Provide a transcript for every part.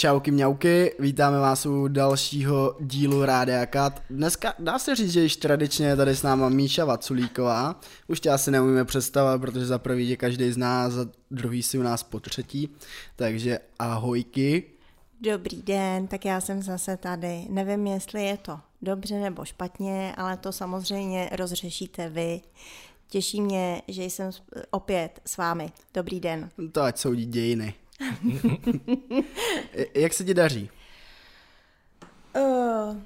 Čauky mňauky, vítáme vás u dalšího dílu Rádia Kat. Dneska dá se říct, že již tradičně je tady s náma Míša Vaculíková. Už tě asi neumíme představovat, protože za prvý je každý z nás, za druhý si u nás po třetí. Takže ahojky. Dobrý den, tak já jsem zase tady. Nevím, jestli je to dobře nebo špatně, ale to samozřejmě rozřešíte vy. Těší mě, že jsem opět s vámi. Dobrý den. To ať soudí dějiny. Jak se ti daří? Uh,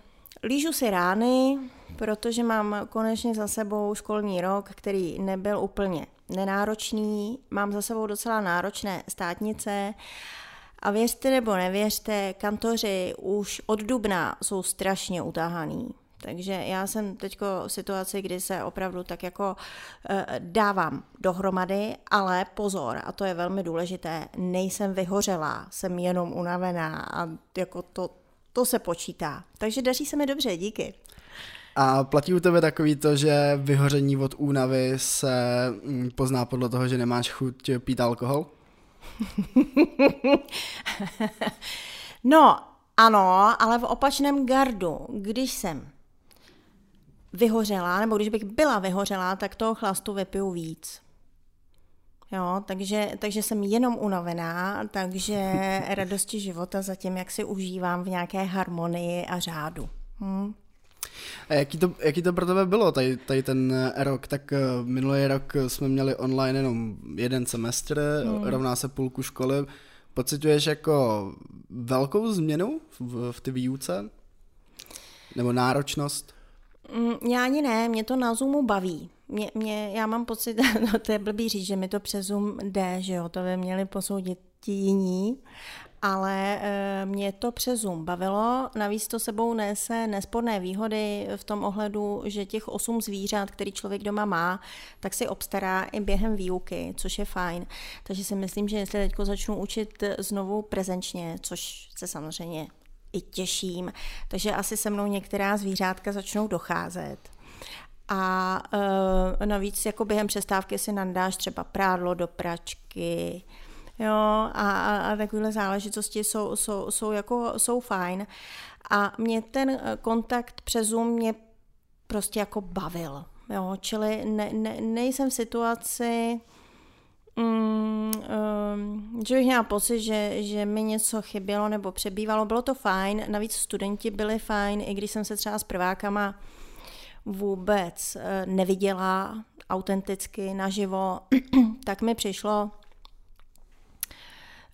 lížu si rány, protože mám konečně za sebou školní rok, který nebyl úplně nenáročný. Mám za sebou docela náročné státnice a věřte nebo nevěřte, kantoři už od dubna jsou strašně utáhaný. Takže já jsem teď v situaci, kdy se opravdu tak jako eh, dávám dohromady, ale pozor, a to je velmi důležité, nejsem vyhořelá, jsem jenom unavená a jako to, to se počítá. Takže daří se mi dobře, díky. A platí u tebe takový to, že vyhoření od únavy se mm, pozná podle toho, že nemáš chuť pít alkohol? no, ano, ale v opačném gardu, když jsem vyhořelá, nebo když bych byla vyhořelá, tak toho chlastu vypiju víc. Jo, takže, takže jsem jenom unavená, takže radosti života zatím, jak si užívám v nějaké harmonii a řádu. Hm. A jaký to, jaký to pro tebe bylo, tady, tady ten rok? Tak uh, minulý rok jsme měli online jenom jeden semestr, hmm. rovná se půlku školy. Pocituješ jako velkou změnu v, v ty výuce? Nebo náročnost? Mm, já ani ne, mě to na Zoomu baví. Mě, mě, já mám pocit, no to je blbý říct, že mi to přes Zoom jde, že jo, to by měli posoudit ti jiní, ale e, mě to přes Zoom bavilo, navíc to sebou nese nesporné výhody v tom ohledu, že těch osm zvířat, který člověk doma má, tak si obstará i během výuky, což je fajn. Takže si myslím, že jestli teď začnu učit znovu prezenčně, což se samozřejmě i těším, takže asi se mnou některá zvířátka začnou docházet. A e, navíc jako během přestávky si nandáš třeba prádlo do pračky, jo, a, a, a takovéhle záležitosti jsou, jsou, jsou, jako, jsou fajn. A mě ten kontakt přes Zoom mě prostě jako bavil. Jo, čili ne, ne, nejsem v situaci, Um, že bych měla pocit, že, že mi něco chybělo nebo přebývalo. Bylo to fajn, navíc studenti byli fajn, i když jsem se třeba s prvákama vůbec uh, neviděla autenticky naživo, tak mi přišlo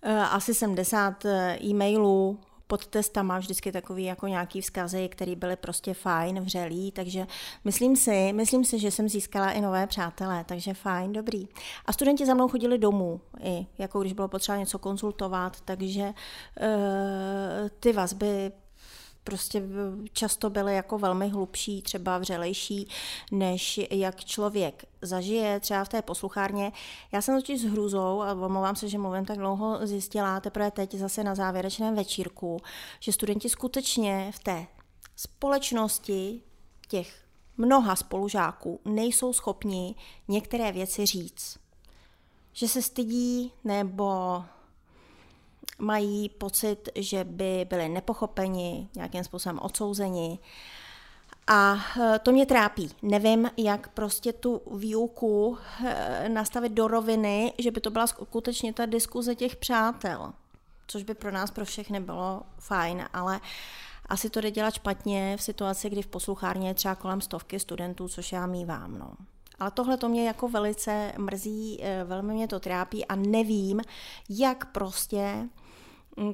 uh, asi 70 eh, e-mailů pod testama vždycky takový jako nějaký vzkazy, které byly prostě fajn, vřelý, takže myslím si, myslím si, že jsem získala i nové přátelé, takže fajn, dobrý. A studenti za mnou chodili domů, i jako když bylo potřeba něco konzultovat, takže uh, ty vazby prostě často byly jako velmi hlubší, třeba vřelejší, než jak člověk zažije třeba v té posluchárně. Já jsem totiž s hrůzou, a omlouvám se, že mluvím tak dlouho, zjistila teprve teď zase na závěrečném večírku, že studenti skutečně v té společnosti těch mnoha spolužáků nejsou schopni některé věci říct. Že se stydí nebo mají pocit, že by byli nepochopeni, nějakým způsobem odsouzeni. A e, to mě trápí. Nevím, jak prostě tu výuku e, nastavit do roviny, že by to byla skutečně ta diskuze těch přátel, což by pro nás, pro všechny bylo fajn, ale asi to jde dělat špatně v situaci, kdy v posluchárně je třeba kolem stovky studentů, což já mývám. No. Ale tohle to mě jako velice mrzí, e, velmi mě to trápí a nevím, jak prostě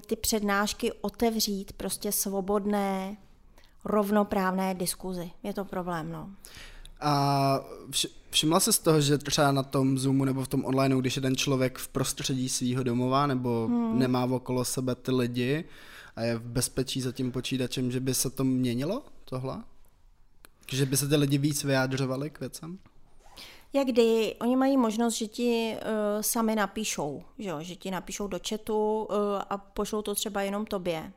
ty přednášky otevřít prostě svobodné, rovnoprávné diskuzi. Je to problém, no. A všimla se z toho, že třeba na tom Zoomu nebo v tom online, když je ten člověk v prostředí svého domova nebo hmm. nemá okolo sebe ty lidi a je v bezpečí za tím počítačem, že by se to měnilo, tohle? Že by se ty lidi víc vyjádřovali k věcem? Jak kdy, oni mají možnost, že ti uh, sami napíšou, že, jo? že ti napíšou do chatu uh, a pošlou to třeba jenom tobě.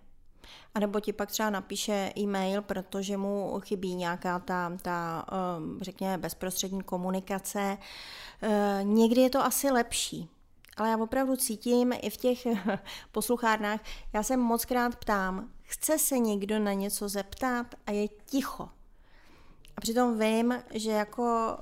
A nebo ti pak třeba napíše e-mail, protože mu chybí nějaká ta, ta um, řekněme, bezprostřední komunikace. Uh, někdy je to asi lepší, ale já opravdu cítím i v těch posluchárnách, já se moc krát ptám, chce se někdo na něco zeptat a je ticho. A přitom vím, že jako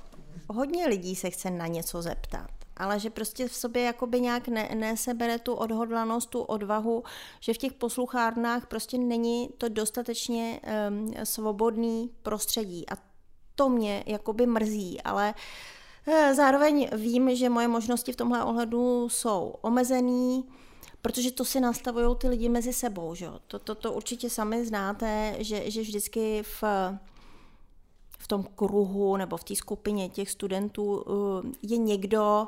hodně lidí se chce na něco zeptat ale že prostě v sobě jakoby nějak ne, nesebere tu odhodlanost, tu odvahu, že v těch posluchárnách prostě není to dostatečně um, svobodný prostředí a to mě jakoby mrzí, ale uh, zároveň vím, že moje možnosti v tomhle ohledu jsou omezený, protože to si nastavují ty lidi mezi sebou. Že? To, to, to určitě sami znáte, že, že vždycky v tom kruhu nebo v té skupině těch studentů eh, je někdo,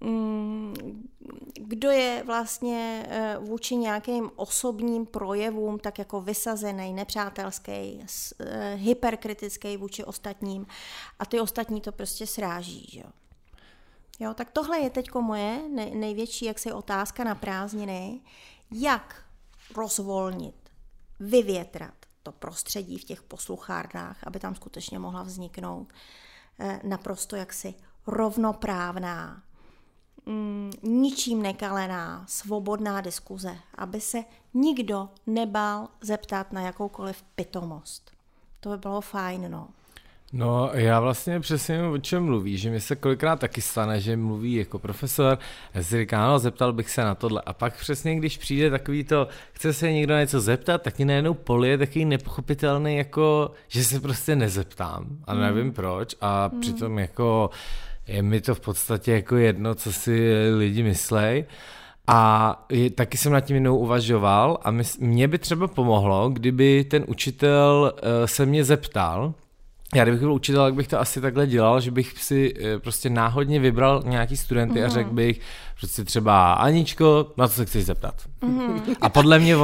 mm, kdo je vlastně eh, vůči nějakým osobním projevům tak jako vysazený, nepřátelský, eh, hyperkritický vůči ostatním a ty ostatní to prostě sráží. Že? Jo, tak tohle je teď moje největší jaksi otázka na prázdniny, jak rozvolnit, vyvětrat to prostředí v těch posluchárnách, aby tam skutečně mohla vzniknout eh, naprosto jaksi rovnoprávná, mm, ničím nekalená, svobodná diskuze, aby se nikdo nebál zeptat na jakoukoliv pitomost. To by bylo fajn, no. No, já vlastně přesně o čem mluví, že mi se kolikrát taky stane, že mluví jako profesor, já si říkám, no, zeptal bych se na tohle. A pak přesně, když přijde takový to, chce se někdo něco zeptat, tak je najednou polije takový nepochopitelný, jako, že se prostě nezeptám a nevím mm. proč a mm. přitom jako je mi to v podstatě jako jedno, co si lidi myslej. A taky jsem nad tím jednou uvažoval a mě by třeba pomohlo, kdyby ten učitel uh, se mě zeptal, já kdybych byl učitel, tak bych to asi takhle dělal, že bych si eh, prostě náhodně vybral nějaký studenty mm. a řekl bych prostě třeba Aničko, na co se chceš zeptat? Mm. A podle mě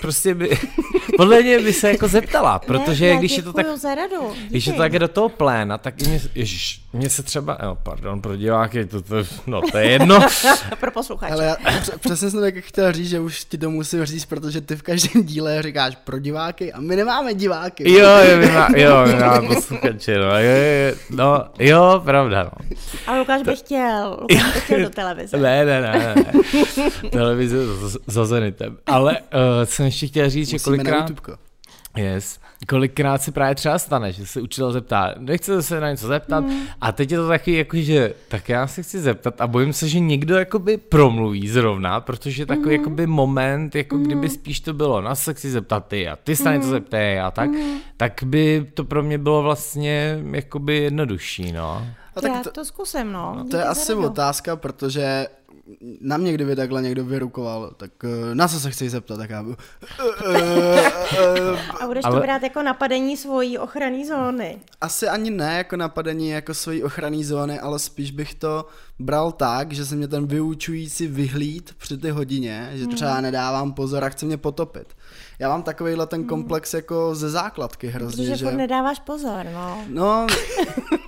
prostě by, podle mě by se jako zeptala, protože ne, když je to tak, za radu. když je to tak do toho pléna, tak mě, ježiš, mě se třeba, no, pardon, pro diváky, to, to, no, to je jedno. pro posluchače. Ale já přesně jsem tak chtěl říct, že už ti to musím říct, protože ty v každém díle říkáš pro diváky a my nemáme diváky. Jo, jo, my má, jo, my máme posluchače, no, jo, jo, no, jo, pravda, no. A Lukáš by chtěl, Lukáš by chtěl do televize. Ne, ne, ne, ne. televize za Zenitem. Ale uh, jsem ještě chtěl říct, Musíme že kolikrát... Yes. Kolikrát si právě třeba stane, že se učitel zeptá, nechce se na něco zeptat mm. a teď je to taky jako, že tak já se chci zeptat a bojím se, že někdo jakoby promluví zrovna, protože takový mm. jakoby moment, jako mm. kdyby spíš to bylo, na se chci zeptat ty a ty se na něco mm. zeptej a tak, mm. tak by to pro mě bylo vlastně jakoby jednodušší, no. A tak já to, to zkusím, no. no to je asi otázka, protože na mě, kdyby takhle někdo vyrukoval, tak eh, na co se chci zeptat, tak já budu... A budeš ale... to brát jako napadení svojí ochranné zóny? Asi ani ne jako napadení jako svojí ochranné zóny, ale spíš bych to bral tak, že se mě ten vyučující vyhlíd při ty hodině, že třeba hmm. nedávám pozor a chce mě potopit já mám takovýhle ten hmm. komplex jako ze základky hrozně. Protože že nedáváš pozor, no. No,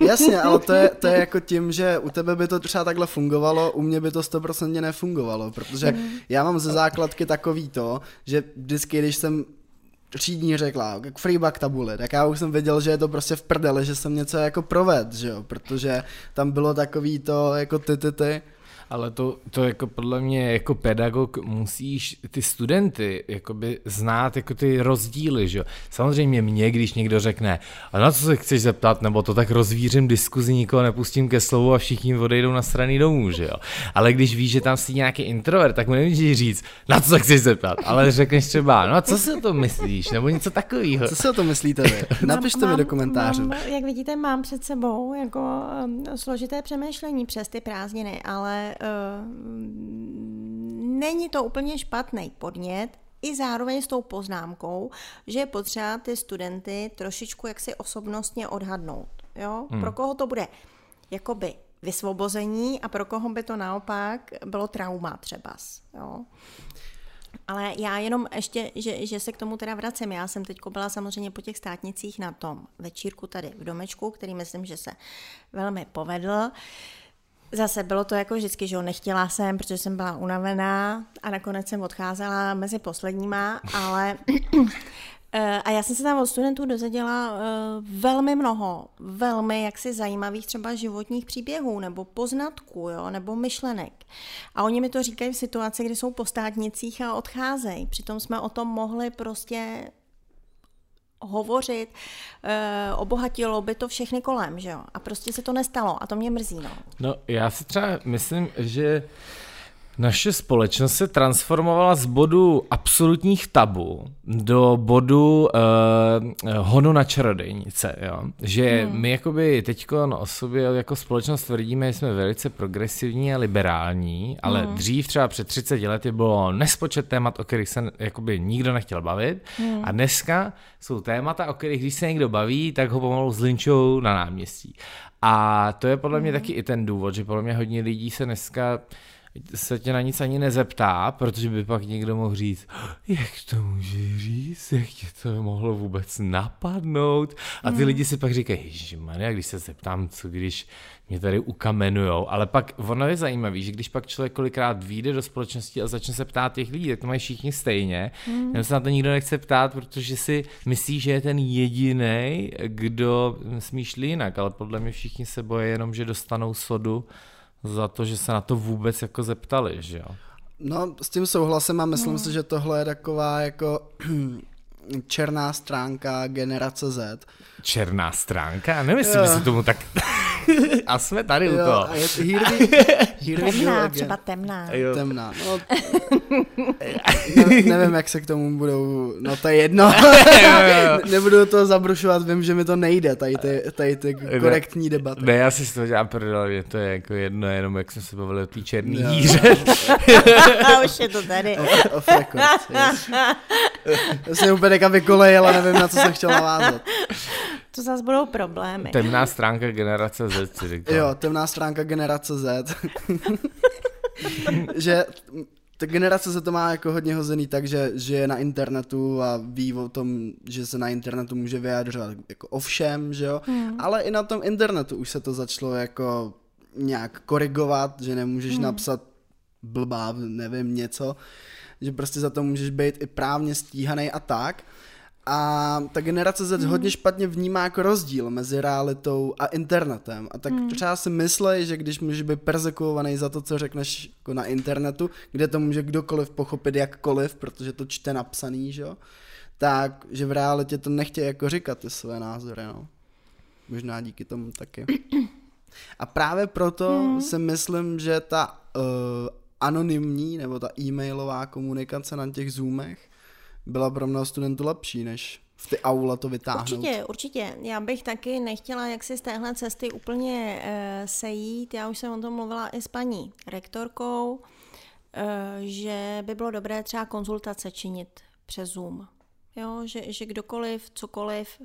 jasně, ale to je, to je jako tím, že u tebe by to třeba takhle fungovalo, u mě by to 100% nefungovalo, protože hmm. já mám ze základky takový to, že vždycky, když jsem třídní řekla, jak freeback tabule, tak já už jsem věděl, že je to prostě v prdele, že jsem něco jako proved, že jo, protože tam bylo takový to jako ty, ty, ty, ale to, to jako podle mě jako pedagog musíš ty studenty jakoby znát jako ty rozdíly, že jo. Samozřejmě mě, když někdo řekne, a na co se chceš zeptat, nebo to tak rozvířím diskuzi, nikoho nepustím ke slovu a všichni odejdou na strany domů, že jo. Ale když víš, že tam si nějaký introvert, tak mu nemůžeš říct, na co se chceš zeptat, ale řekneš třeba, no a co si o tom myslíš, nebo něco takového. Co si o tom myslíte vy? Napište mi do komentářů. Mám, jak vidíte, mám před sebou jako um, složité přemýšlení přes ty prázdniny, ale uh, není to úplně špatný podnět, i zároveň s tou poznámkou, že je potřeba ty studenty trošičku jaksi osobnostně odhadnout. Jo? Hmm. Pro koho to bude jakoby vysvobození a pro koho by to naopak bylo trauma třeba. Jo? Ale já jenom ještě, že, že se k tomu teda vracím. Já jsem teď byla samozřejmě po těch státnicích na tom večírku tady v domečku, který myslím, že se velmi povedl. Uh, Zase bylo to jako vždycky, že jo, nechtěla jsem, protože jsem byla unavená a nakonec jsem odcházela mezi posledníma, ale Eh, a já jsem se tam od studentů dozvěděla uh, velmi mnoho, velmi jaksi zajímavých třeba životních příběhů, nebo poznatků, jo, nebo myšlenek. A oni mi to říkají v situaci, kdy jsou po státnicích a odcházejí. Přitom jsme o tom mohli prostě hovořit, uh, obohatilo by to všechny kolem, že jo? A prostě se to nestalo a to mě mrzí, no. No, já si třeba myslím, že naše společnost se transformovala z bodu absolutních tabu do bodu uh, honu na čarodejnice, jo? že hmm. my jakoby teďko o sobě jako společnost tvrdíme, že jsme velice progresivní a liberální, ale hmm. dřív třeba před 30 lety bylo nespočet témat, o kterých se jakoby nikdo nechtěl bavit hmm. a dneska jsou témata, o kterých když se někdo baví, tak ho pomalu zlinčou na náměstí. A to je podle mě hmm. taky i ten důvod, že podle mě hodně lidí se dneska se tě na nic ani nezeptá, protože by pak někdo mohl říct, jak to může říct, jak tě to mohlo vůbec napadnout. A ty hmm. lidi si pak říkají, jak když se zeptám, co když mě tady ukamenujou, ale pak ono je zajímavé, že když pak člověk kolikrát vyjde do společnosti a začne se ptát těch lidí, tak to mají všichni stejně, mm. jenom se na to nikdo nechce ptát, protože si myslí, že je ten jediný, kdo smýšlí jinak, ale podle mě všichni se bojí jenom, že dostanou sodu za to, že se na to vůbec jako zeptali, že jo? No, s tím souhlasem a myslím no. si, že tohle je taková jako černá stránka generace Z. Černá stránka? Nemyslím, že se tomu tak... a jsme tady jo, u toho. A je to here we, temná, třeba temná. Jo. Temná, no. ne, nevím, jak se k tomu budou, no to je jedno. Nebudu to zabrušovat, vím, že mi to nejde, tady ty, tady ty korektní debaty. Ne, já si z toho dělám prdele, mě to je jako jedno, jenom jak jsme se bavili o té černý díře. a už je to tady. Off, off record, yes. Já jsem úplně někam vykolejil a nevím, na co jsem chtěl navázat. To zase budou problémy. Temná stránka generace Z, si říkal. Jo, temná stránka generace Z. že ta generace se to má jako hodně hozený tak, že žije na internetu a ví o tom, že se na internetu může vyjadřovat jako o všem, že jo, hmm. ale i na tom internetu už se to začalo jako nějak korigovat, že nemůžeš hmm. napsat blbá, nevím, něco, že prostě za to můžeš být i právně stíhaný a tak. A ta generace Z hmm. hodně špatně vnímá jako rozdíl mezi realitou a internetem. A tak hmm. třeba si myslej, že když můžeš být persekuovaný za to, co řekneš jako na internetu, kde to může kdokoliv pochopit jakkoliv, protože to čte napsaný, že jo, tak, že v realitě to nechtějí jako říkat ty své názory, no. Možná díky tomu taky. A právě proto hmm. si myslím, že ta uh, anonymní nebo ta e-mailová komunikace na těch zoomech byla pro mnoho studentů lepší, než v ty aula to vytáhnout. Určitě, určitě. Já bych taky nechtěla jak si z téhle cesty úplně uh, sejít. Já už jsem o tom mluvila i s paní rektorkou, uh, že by bylo dobré třeba konzultace činit přes Zoom. Jo, že, že kdokoliv, cokoliv,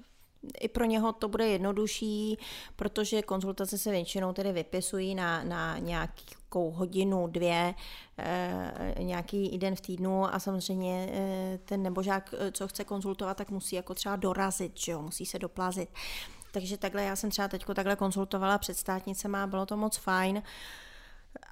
i pro něho to bude jednodušší, protože konzultace se většinou tedy vypisují na, na nějakou hodinu, dvě, e, nějaký den v týdnu a samozřejmě e, ten nebožák, eh, co chce konzultovat, tak musí jako třeba dorazit, že jo, musí se doplazit. Takže takhle já jsem třeba teďko takhle konzultovala před státnicema bylo to moc fajn. E,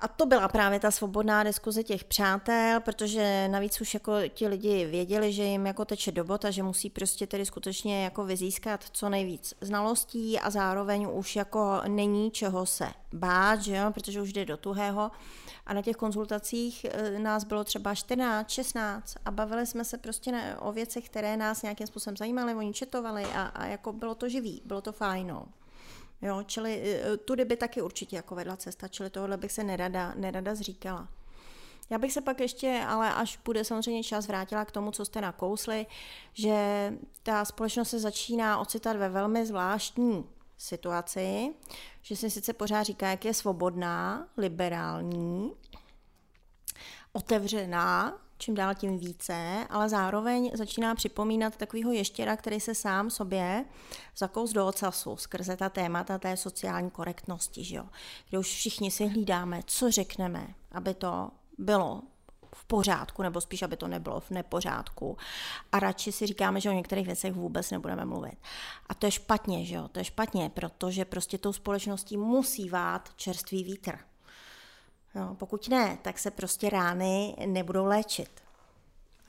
a to byla právě ta svobodná diskuze těch přátel, protože navíc už jako ti lidi věděli, že jim jako teče do bot a že musí prostě tedy skutečně jako vyzískat co nejvíc znalostí a zároveň už jako není čeho se bát, že jo, protože už jde do tuhého. A na těch konzultacích e, nás bylo třeba 14, 16 a bavili jsme se prostě o věcech, které nás nějakým způsobem zajímaly, oni četovali a, a jako bylo to živý, bylo to fajn. Jo, čili eh, tudy by taky určitě jako vedla cesta, čili tohle bych se nerada, nerada zříkala. Já bych se pak ještě, ale až bude samozřejmě čas, vrátila k tomu, co jste nakousli, že ta společnost se začíná ocitat ve velmi zvláštní situaci, že se sice pořád říká, jak je svobodná, liberální, otevřená, čím dál tím více, ale zároveň začíná připomínat takového ještěra, který se sám sobě zakous do ocasu skrze ta témata té sociální korektnosti, že jo? kde už všichni si hlídáme, co řekneme, aby to bylo v pořádku, nebo spíš, aby to nebylo v nepořádku. A radši si říkáme, že o některých věcech vůbec nebudeme mluvit. A to je špatně, že jo? To je špatně, protože prostě tou společností musí vát čerstvý vítr. Jo, pokud ne, tak se prostě rány nebudou léčit.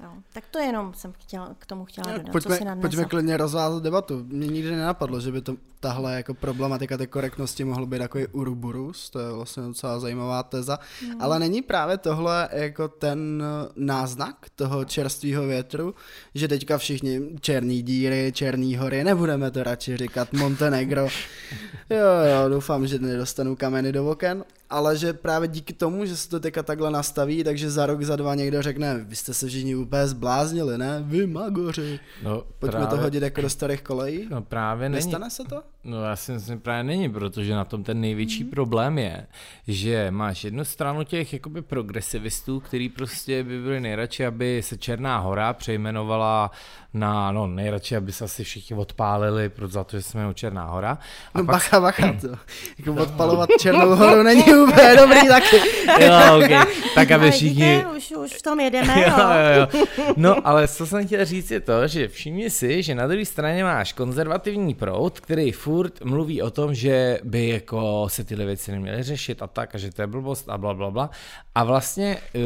Jo. Tak to jenom jsem chtěla, k tomu chtěla dodat. Pojďme, co pojďme klidně rozvázat debatu. Mě nikdy nenapadlo, že by to, tahle jako problematika té korektnosti mohlo být takový uruburus, to je vlastně docela zajímavá teza, hmm. ale není právě tohle jako ten náznak toho čerstvého větru, že teďka všichni černý díry, černý hory, nebudeme to radši říkat Montenegro. Jo, jo, doufám, že nedostanu kameny do oken, ale že právě díky tomu, že se to teďka takhle nastaví, takže za rok, za dva někdo řekne, vy jste se všichni úplně zbláznili, ne? Vy magoři. No, Pojďme právě, to hodit jako do starých kolejí. No právě není. Nestane se to? No já si myslím, právě není, protože na tom ten největší mm-hmm. problém je, že máš jednu stranu těch jakoby progresivistů, který prostě by byli nejradši, aby se Černá hora přejmenovala na, no nejradši, aby se asi všichni odpálili, za to, že jsme Černá hora. A no pak... bacha, bacha, to. Jako odpalovat Černou horu není úplně dobrý taky. jo, okay. Tak aby všichni... Už, už v tom jedeme, jo, jo, jo. No, ale co jsem chtěl říct je to, že všimni si, že na druhé straně máš konzervativní proud, který furt mluví o tom, že by jako se tyhle věci neměly řešit a tak, a že to je blbost a bla, bla, bla. A vlastně uh,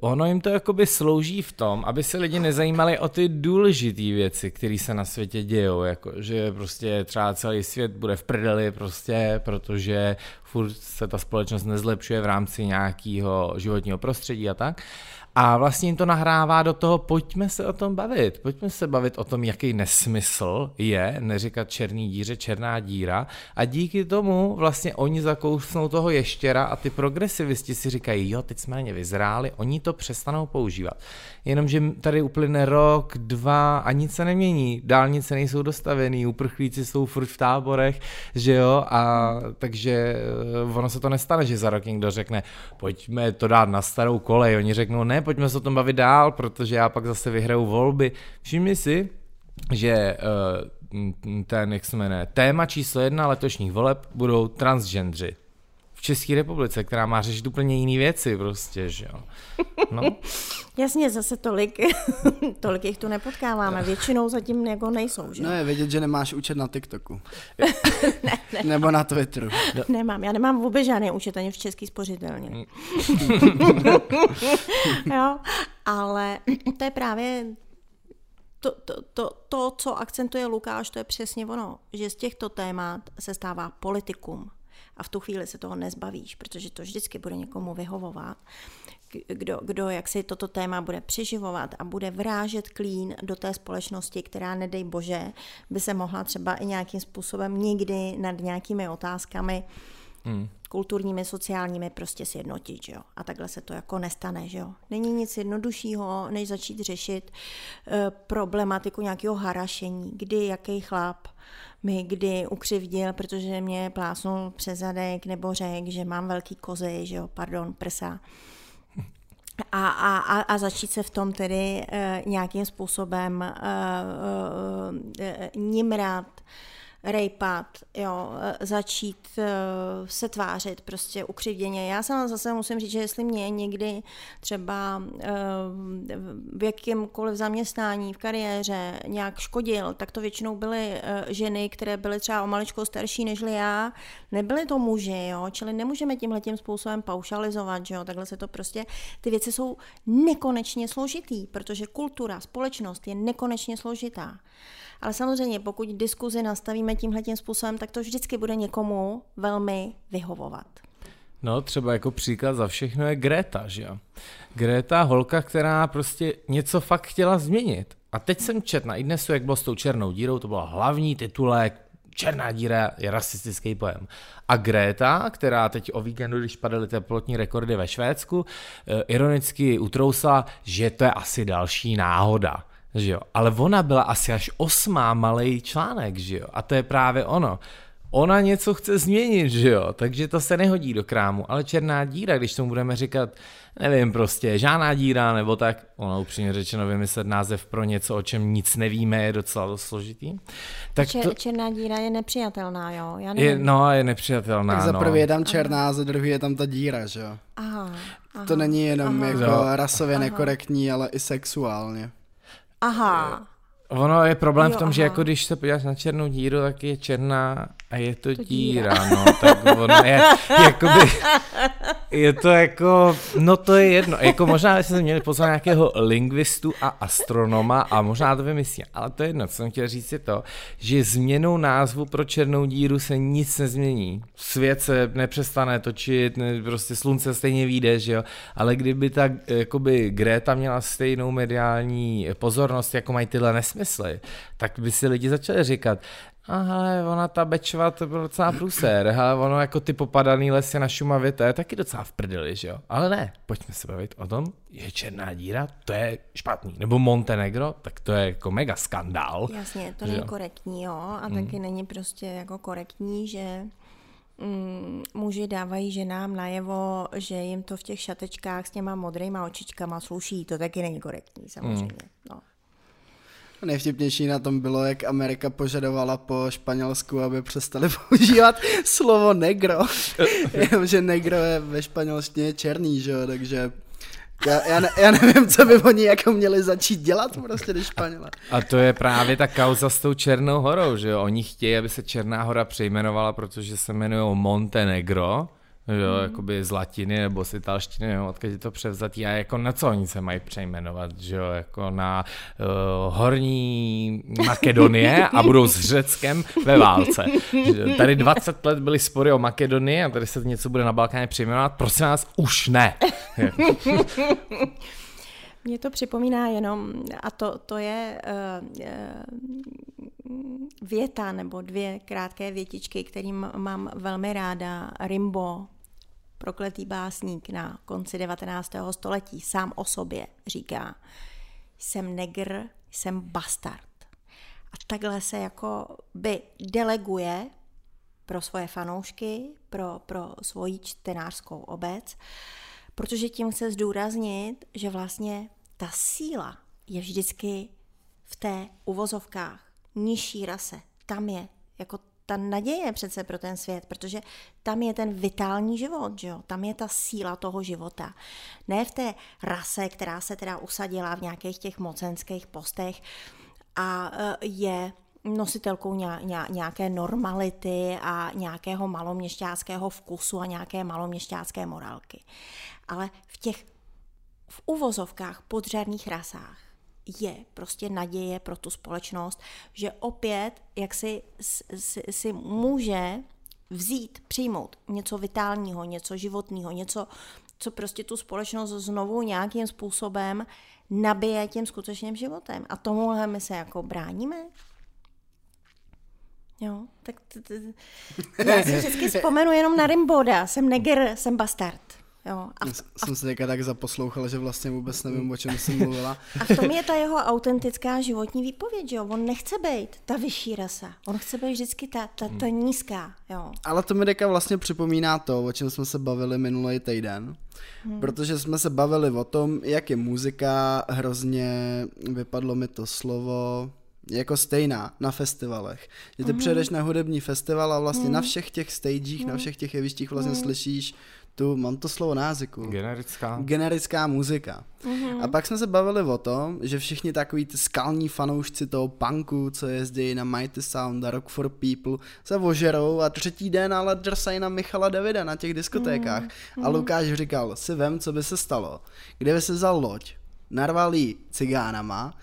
ono jim to jakoby slouží v tom, aby se lidi nezajímali o ty důležité věci, které se na světě dějou, jako že prostě třeba celý svět bude v prdeli prostě, protože furt se ta společnost nezlepšuje v rámci nějakého životního prostředí a tak. A vlastně jim to nahrává do toho, pojďme se o tom bavit, pojďme se bavit o tom, jaký nesmysl je neříkat černý díře, černá díra. A díky tomu vlastně oni zakousnou toho ještěra a ty progresivisti si říkají, jo, teď jsme na ně vyzráli, oni to přestanou používat. Jenomže tady uplyne rok, dva a nic se nemění, dálnice nejsou dostavený, uprchlíci jsou furt v táborech, že jo, a takže eh, ono se to nestane, že za rok někdo řekne, pojďme to dát na starou kolej, oni řeknou, ne, pojďme se o tom bavit dál, protože já pak zase vyhraju volby. Všimni si, že uh, ten, jak se jmenuje, téma číslo jedna letošních voleb budou transgendři. V České republice, která má řešit úplně jiné věci prostě, že jo. No. Jasně, zase tolik, tolik jich tu nepotkáváme, většinou zatím jako nejsou, že? No je vidět, že nemáš účet na TikToku. ne, ne. Nebo na Twitteru. No. Nemám, já nemám vůbec žádný účet ani v Český spořitelně. Mm. jo, ale to je právě to, to, to, to, co akcentuje Lukáš, to je přesně ono, že z těchto témat se stává politikum a v tu chvíli se toho nezbavíš, protože to vždycky bude někomu vyhovovat. Kdo, kdo jak si toto téma bude přeživovat a bude vrážet klín do té společnosti, která, nedej bože, by se mohla třeba i nějakým způsobem někdy nad nějakými otázkami hmm. kulturními, sociálními prostě sjednotit, že jo. A takhle se to jako nestane, že jo. Není nic jednoduššího, než začít řešit uh, problematiku nějakého harašení, kdy jaký chlap mi kdy ukřivdil, protože mě plásnul přes zadek nebo řekl, že mám velký kozy, že jo, pardon, prsa a, a, a začít se v tom tedy uh, nějakým způsobem uh, uh, uh, nimrat, rejpat, jo, začít uh, se tvářit prostě ukřivděně. Já sama zase musím říct, že jestli mě někdy třeba uh, v jakýmkoliv zaměstnání, v kariéře nějak škodil, tak to většinou byly uh, ženy, které byly třeba o maličkou starší nežli já, nebyly to muži, jo, čili nemůžeme tímhle tím způsobem paušalizovat, jo, takhle se to prostě, ty věci jsou nekonečně složitý, protože kultura, společnost je nekonečně složitá. Ale samozřejmě, pokud diskuzi nastavíme tímhle tím způsobem, tak to vždycky bude někomu velmi vyhovovat. No, třeba jako příklad za všechno je Greta, že jo? Greta, holka, která prostě něco fakt chtěla změnit. A teď jsem čet na Idnesu, jak bylo s tou černou dírou, to byla hlavní titulek, černá díra je rasistický pojem. A Greta, která teď o víkendu, když padaly teplotní rekordy ve Švédsku, eh, ironicky utrousala, že to je asi další náhoda že jo. Ale ona byla asi až osmá malý článek, že jo. A to je právě ono. Ona něco chce změnit, že jo, takže to se nehodí do krámu, ale černá díra, když tomu budeme říkat, nevím prostě, žádná díra, nebo tak, ono upřímně řečeno vymyslet název pro něco, o čem nic nevíme, je docela dost složitý. Tak Čer, to... Černá díra je nepřijatelná, jo? Já je, no, je nepřijatelná, Tak za no. prvý je tam černá, aha. za druhý je tam ta díra, že jo? Aha, aha. To není jenom aha. jako rasově aha. nekorektní, ale i sexuálně. Aha. Ono je problém jo, v tom, aha. že jako když se podíváš na černou díru, tak je černá a je to, to díra, díra, no, tak ono je, jakoby, je to jako, no to je jedno, jako možná jsme měli pozvat nějakého lingvistu a astronoma a možná to vymyslí, ale to je jedno, co jsem chtěl říct je to, že změnou názvu pro černou díru se nic nezmění. Svět se nepřestane točit, ne, prostě slunce stejně vyjde, že jo, ale kdyby ta, jakoby Greta měla stejnou mediální pozornost, jako mají tyhle nesmysly, tak by si lidi začali říkat, a hele, ona ta Bečva, to byl docela průser, hele, ono jako ty popadaný lesy na Šumavě, to je taky docela v prdeli, že jo? Ale ne, pojďme se bavit o tom, je černá díra, to je špatný. Nebo Montenegro, tak to je jako mega skandál. Jasně, to není korektní, jo, a hmm. taky není prostě jako korektní, že mm, muži dávají ženám najevo, že jim to v těch šatečkách s těma modrýma očičkama sluší, to taky není korektní, samozřejmě, hmm. no. Nejvtipnější na tom bylo, jak Amerika požadovala po Španělsku, aby přestali používat slovo negro. Jenomže negro je ve španělštině černý, že jo, takže já, já, ne, já nevím, co by oni jako měli začít dělat prostě, když Španěle. A to je právě ta kauza s tou Černou horou, že jo? Oni chtějí, aby se Černá hora přejmenovala, protože se jmenují Montenegro jo, mm. jakoby z latiny nebo z italštiny, nebo odkud je to převzatý a jako na co oni se mají přejmenovat, že jo, jako na uh, horní Makedonie a budou s Řeckem ve válce. Tady 20 let byly spory o Makedonii a tady se něco bude na Balkáně přejmenovat, prosím vás, už ne. Mně to připomíná jenom, a to, to je uh, věta nebo dvě krátké větičky, kterým mám velmi ráda. Rimbo, prokletý básník na konci 19. století, sám o sobě říká, jsem negr, jsem bastard. A takhle se jako by deleguje pro svoje fanoušky, pro, pro svoji čtenářskou obec, protože tím chce zdůraznit, že vlastně ta síla je vždycky v té uvozovkách nižší rase. Tam je jako ta naděje přece pro ten svět, protože tam je ten vitální život, že jo? tam je ta síla toho života. Ne v té rase, která se teda usadila v nějakých těch mocenských postech a e, je nositelkou nějaké normality a nějakého maloměšťáckého vkusu a nějaké maloměšťácké morálky. Ale v těch v uvozovkách podřadných rasách je prostě naděje pro tu společnost, že opět jak si, si, si může vzít, přijmout něco vitálního, něco životního, něco, co prostě tu společnost znovu nějakým způsobem nabije tím skutečným životem. A tomuhle my se jako bráníme. Jo, tak t- t- já si vždycky vzpomenu jenom na Rimboda. Jsem neger, jsem bastard. Jo, a v, a jsem se teďka tak zaposlouchala, že vlastně vůbec nevím, o čem jsem mluvila. A v tom je ta jeho autentická životní výpověď, že jo? On nechce být ta vyšší rasa, on chce být vždycky ta, ta, ta hmm. nízká, jo. Ale to mi teďka vlastně připomíná to, o čem jsme se bavili minulý týden. Hmm. Protože jsme se bavili o tom, jak je muzika, hrozně vypadlo mi to slovo, jako stejná na festivalech. Že ty mm. přijedeš na hudební festival a vlastně mm. na všech těch stagech, mm. na všech těch jevištích vlastně mm. slyšíš tu, mám to slovo názyku. Generická. Generická muzika. Mm-hmm. A pak jsme se bavili o tom, že všichni takový ty skalní fanoušci toho punku, co jezdí na Mighty Sound a Rock for People, se ožerou a třetí den ale drsají na Michala Davida na těch diskotékách. Mm-hmm. A Lukáš říkal, si vem, co by se stalo, kdyby se vzal loď, narval jí cigánama,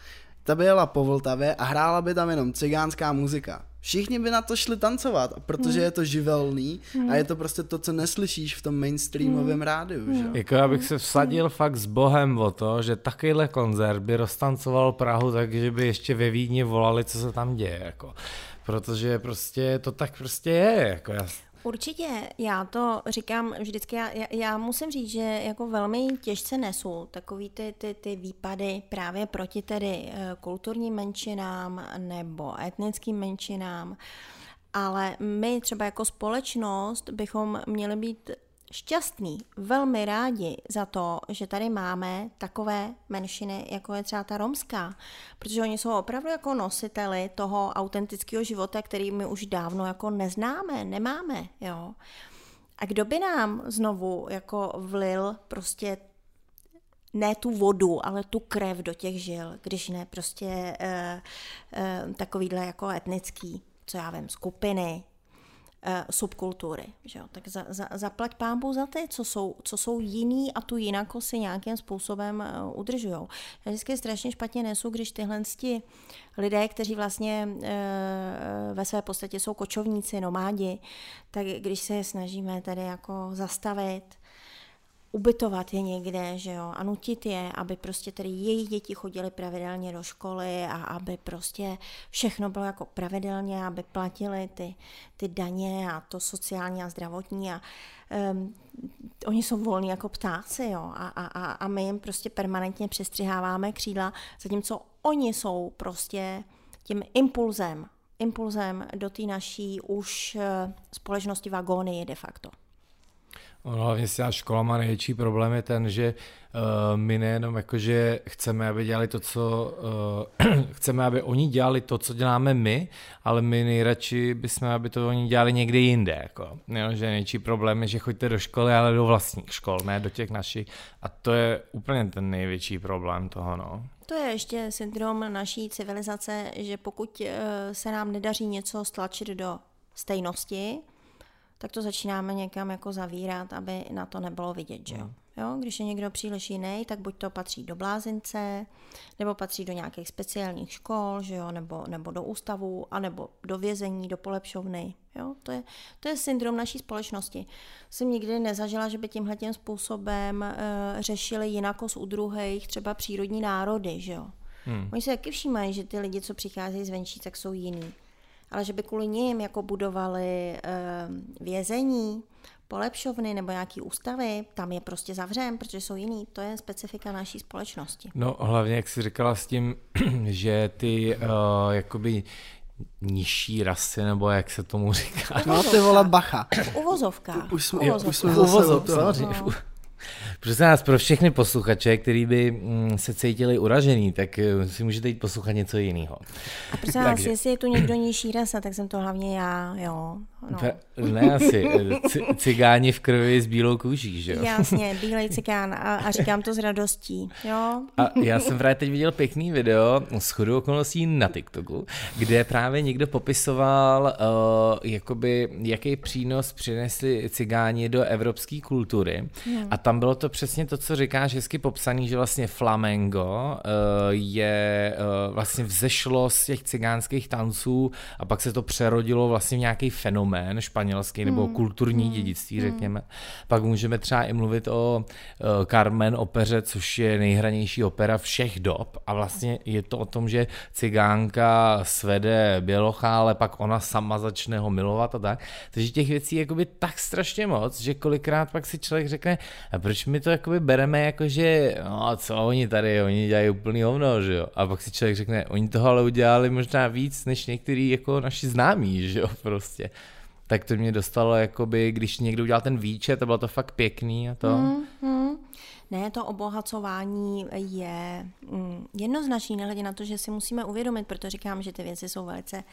ta by jela po Vltavě a hrála by tam jenom cigánská muzika všichni by na to šli tancovat, protože hmm. je to živelný hmm. a je to prostě to, co neslyšíš v tom mainstreamovém hmm. rádiu. Že? Jako já bych se vsadil hmm. fakt s bohem o to, že takovýhle koncert by roztancoval Prahu tak, že by ještě ve Vídni volali, co se tam děje. Jako. Protože prostě to tak prostě je. Jako já Určitě, já to říkám vždycky, já, já musím říct, že jako velmi těžce nesu takový ty, ty, ty výpady právě proti tedy eh, kulturním menšinám nebo etnickým menšinám, ale my třeba jako společnost bychom měli být šťastný, velmi rádi za to, že tady máme takové menšiny, jako je třeba ta romská, protože oni jsou opravdu jako nositeli toho autentického života, který my už dávno jako neznáme, nemáme, jo. A kdo by nám znovu jako vlil prostě ne tu vodu, ale tu krev do těch žil, když ne prostě uh, uh, takovýhle jako etnický, co já vím, skupiny, subkultury. Že jo? Tak za, za, zaplať pámbu za ty, co jsou, co jsou jiný a tu jinakost si nějakým způsobem uh, udržují. Já vždycky strašně špatně nesu, když tyhle lidé, kteří vlastně uh, ve své podstatě jsou kočovníci, nomádi, tak když se je snažíme tady jako zastavit, ubytovat je někde, že jo, a nutit je, aby prostě tedy jejich děti chodily pravidelně do školy a aby prostě všechno bylo jako pravidelně, aby platili ty, ty daně a to sociální a zdravotní a um, oni jsou volní jako ptáci, jo, a, a, a my jim prostě permanentně přestřiháváme křídla, zatímco oni jsou prostě tím impulzem, impulzem do té naší už uh, společnosti vagóny de facto. Ono hlavně s těma školama největší problém je ten, že uh, my nejenom jakože chceme, aby dělali to, co uh, chceme, aby oni dělali to, co děláme my, ale my nejradši bychom, aby to oni dělali někde jinde. Jako. Jo, že největší problém je, že choďte do školy, ale do vlastních škol, ne do těch našich. A to je úplně ten největší problém toho. No. To je ještě syndrom naší civilizace, že pokud uh, se nám nedaří něco stlačit do stejnosti, tak to začínáme někam jako zavírat, aby na to nebylo vidět, že jo. Mm. jo. Když je někdo příliš jiný, tak buď to patří do blázince, nebo patří do nějakých speciálních škol, že jo, nebo, nebo do ústavu, anebo do vězení, do polepšovny. Jo. To, je, to je syndrom naší společnosti. Jsem nikdy nezažila, že by tímhle tím způsobem uh, řešili jinakost u druhých, třeba přírodní národy, že jo. Hmm. Oni se taky všímají, že ty lidi, co přicházejí zvenčí, tak jsou jiní ale že by kvůli ním jako budovali uh, vězení, polepšovny nebo nějaký ústavy, tam je prostě zavřem, protože jsou jiný. To je specifika naší společnosti. No hlavně, jak jsi říkala s tím, že ty uh, jakoby nižší rasy, nebo jak se tomu říká. No ty vole bacha. Uvozovka. Už jsme, Uvozovka. už jsme zase Uvozovka. No. Prosím nás, pro všechny posluchače, kteří by mm, se cítili uražený, tak eh, si můžete jít poslouchat něco jiného. A prosím vás, jestli je tu někdo nižší rasa, tak jsem to hlavně já, jo. No. Ne asi, C- cigáni v krvi s bílou kůží, že jo? Jasně, bílej cigán a, a říkám to s radostí, jo. A já jsem právě teď viděl pěkný video s chodou okolností na TikToku, kde právě někdo popisoval, uh, jakoby, jaký přínos přinesli cigáni do evropské kultury. Hmm. A tam bylo to přesně to, co říkáš, hezky popsaný, že vlastně flamengo uh, je uh, vlastně vzešlo z těch cigánských tanců a pak se to přerodilo vlastně v nějaký fenomén španělský nebo hmm. kulturní hmm. dědictví, hmm. řekněme. Pak můžeme třeba i mluvit o uh, Carmen opeře, což je nejhranější opera všech dob a vlastně je to o tom, že cigánka svede bělocha, ale pak ona sama začne ho milovat a tak. Takže těch věcí je jakoby tak strašně moc, že kolikrát pak si člověk řekne, a proč my to jakoby bereme jako, že no co oni tady, oni dělají úplný hovno, že jo. A pak si člověk řekne, oni toho ale udělali možná víc, než některý jako naši známí, že jo, prostě. Tak to mě dostalo, jakoby, když někdo udělal ten výčet, to bylo to fakt pěkný a to. Mm-hmm. Ne, to obohacování je mm, jednoznačný, nehledě na to, že si musíme uvědomit, proto říkám, že ty věci jsou velice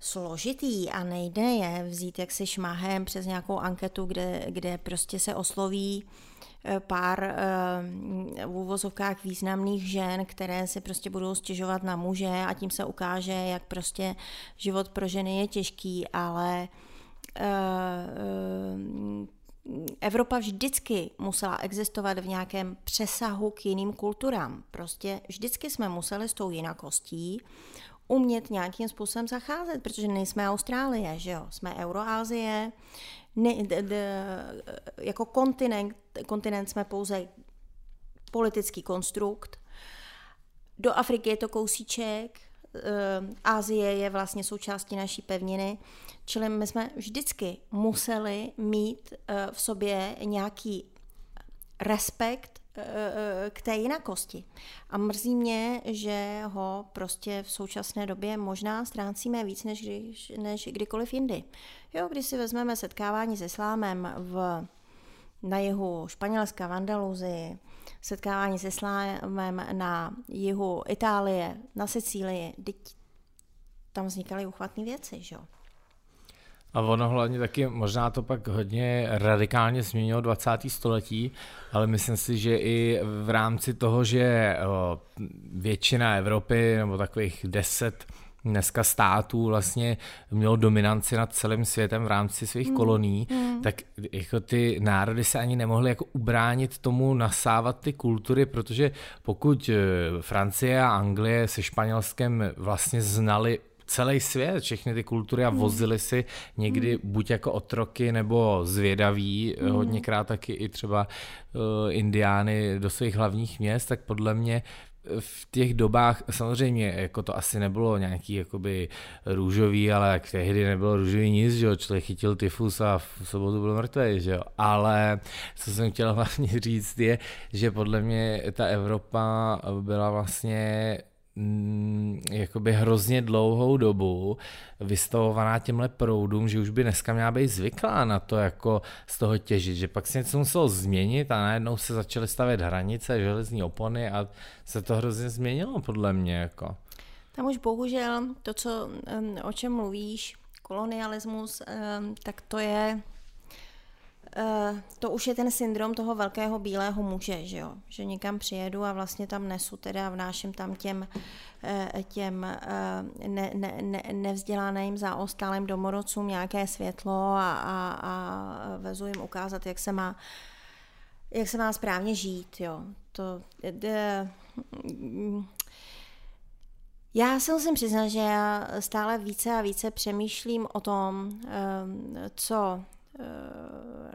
složitý a nejde je vzít jaksi šmahem přes nějakou anketu, kde, kde prostě se osloví pár eh, v úvozovkách významných žen, které si prostě budou stěžovat na muže a tím se ukáže, jak prostě život pro ženy je těžký, ale eh, Evropa vždycky musela existovat v nějakém přesahu k jiným kulturám. Prostě vždycky jsme museli s tou jinakostí umět nějakým způsobem zacházet, protože nejsme Austrálie, že jo, jsme Euroázie, ne, d, d, jako kontinent, kontinent jsme pouze politický konstrukt, do Afriky je to kousíček, Ázie je vlastně součástí naší pevniny, čili my jsme vždycky museli mít eh, v sobě nějaký respekt k té jinakosti. A mrzí mě, že ho prostě v současné době možná ztrácíme víc než, když, než kdykoliv jindy. Jo, když si vezmeme setkávání s islámem v, na jihu Španělska, v Andaluzii, setkávání s islámem na jihu Itálie, na Sicílii, tam vznikaly uchvatné věci, že jo. A ono hlavně taky, možná to pak hodně radikálně změnilo 20. století, ale myslím si, že i v rámci toho, že většina Evropy, nebo takových 10 dneska států vlastně mělo dominanci nad celým světem v rámci svých mm. kolonií, mm. tak jako ty národy se ani nemohly jako ubránit tomu nasávat ty kultury, protože pokud eh, Francie a Anglie se Španělskem vlastně znali celý svět, všechny ty kultury a hmm. vozili si někdy hmm. buď jako otroky nebo zvědaví, hmm. hodněkrát taky i třeba uh, indiány do svých hlavních měst, tak podle mě v těch dobách, samozřejmě, jako to asi nebylo nějaký jakoby růžový, ale jak tehdy nebylo růžový nic, že jo, člověk chytil tyfus a v sobotu byl mrtvý, že jo, ale co jsem chtěl hlavně říct je, že podle mě ta Evropa byla vlastně jakoby hrozně dlouhou dobu vystavovaná těmhle proudům, že už by dneska měla být zvyklá na to jako z toho těžit, že pak se něco muselo změnit a najednou se začaly stavět hranice, železní opony a se to hrozně změnilo podle mě. Jako. Tam už bohužel to, co, o čem mluvíš, kolonialismus, tak to je to už je ten syndrom toho velkého bílého muže, že jo? Že někam přijedu a vlastně tam nesu teda vnáším tam těm, eh, těm eh, ne, ne, ne, nevzdělaným zaostalým domorodcům nějaké světlo a, a, a vezu jim ukázat, jak se má jak se má správně žít, jo. To, de, já se musím přiznat, že já stále více a více přemýšlím o tom, co Eh,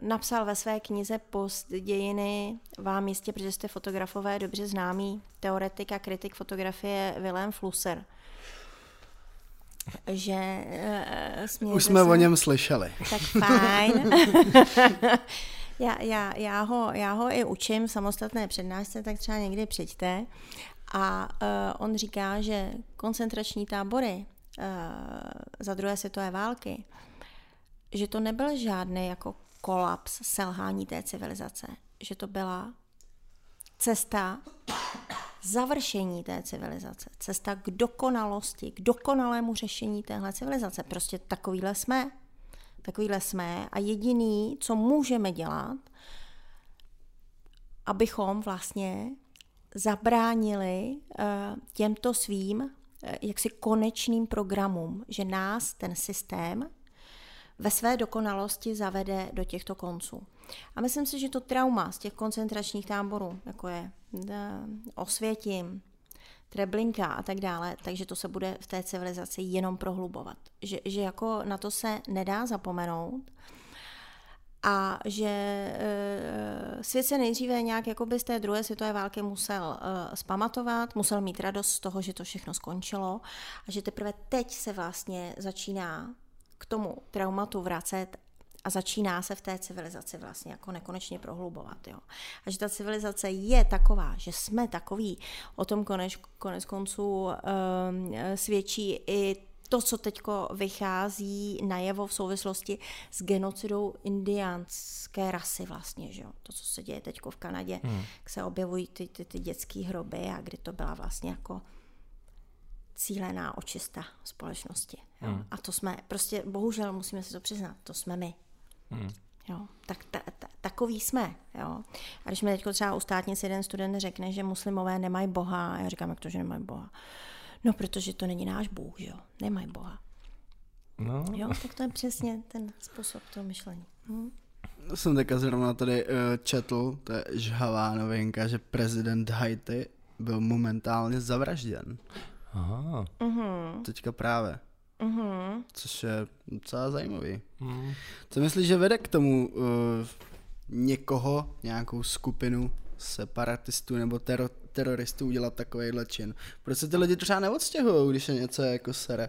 napsal ve své knize Post dějiny vám jistě, protože jste fotografové dobře známý teoretik a kritik fotografie Willem Flusser. Že uh, Už jsme se... o něm slyšeli. Tak fajn. já, já, já, ho, já ho i učím v samostatné přednášce, tak třeba někdy přijďte. A uh, on říká, že koncentrační tábory uh, za druhé světové války že to nebyl žádný jako kolaps, selhání té civilizace, že to byla cesta završení té civilizace, cesta k dokonalosti, k dokonalému řešení téhle civilizace. Prostě takovýhle jsme. Takovýhle jsme a jediný, co můžeme dělat, abychom vlastně zabránili uh, těmto svým uh, jaksi konečným programům, že nás ten systém ve své dokonalosti zavede do těchto konců. A myslím si, že to trauma z těch koncentračních táborů, jako je eh, Osvětím, Treblinka a tak dále, takže to se bude v té civilizaci jenom prohlubovat. Že, že jako na to se nedá zapomenout a že e, svět se nejdříve nějak jakoby z té druhé světové války musel e, spamatovat, musel mít radost z toho, že to všechno skončilo a že teprve teď se vlastně začíná k tomu traumatu vracet a začíná se v té civilizaci vlastně jako nekonečně prohlubovat. Jo. A že ta civilizace je taková, že jsme takový, o tom konec, konec konců um, svědčí i to, co teď vychází najevo v souvislosti s genocidou indiánské rasy vlastně, že jo? to, co se děje teď v Kanadě, hmm. jak se objevují ty, ty, ty dětské hroby a kdy to byla vlastně jako cílená očista společnosti. Jo. Hmm. A to jsme, prostě bohužel musíme si to přiznat, to jsme my. Hmm. Jo, tak ta, ta, takový jsme. Jo. A když mi teď třeba u státnice jeden student řekne, že muslimové nemají Boha, a já říkám, jak to, že nemají Boha. No, protože to není náš Bůh, že jo, nemají Boha. No. Jo, tak to je přesně ten způsob toho myšlení. Hm? Jsem teďka zrovna tady uh, četl, to je žhavá novinka, že prezident Haiti byl momentálně zavražděn. Aha. Uh-huh. Teďka právě. Uh-huh. Což je docela zajímavý. Uh-huh. Co myslíš, že vede k tomu uh, někoho, nějakou skupinu separatistů nebo tero, teroristů udělat takovýhle čin? Proč se ty lidi třeba neodstěhují, když je něco jako sere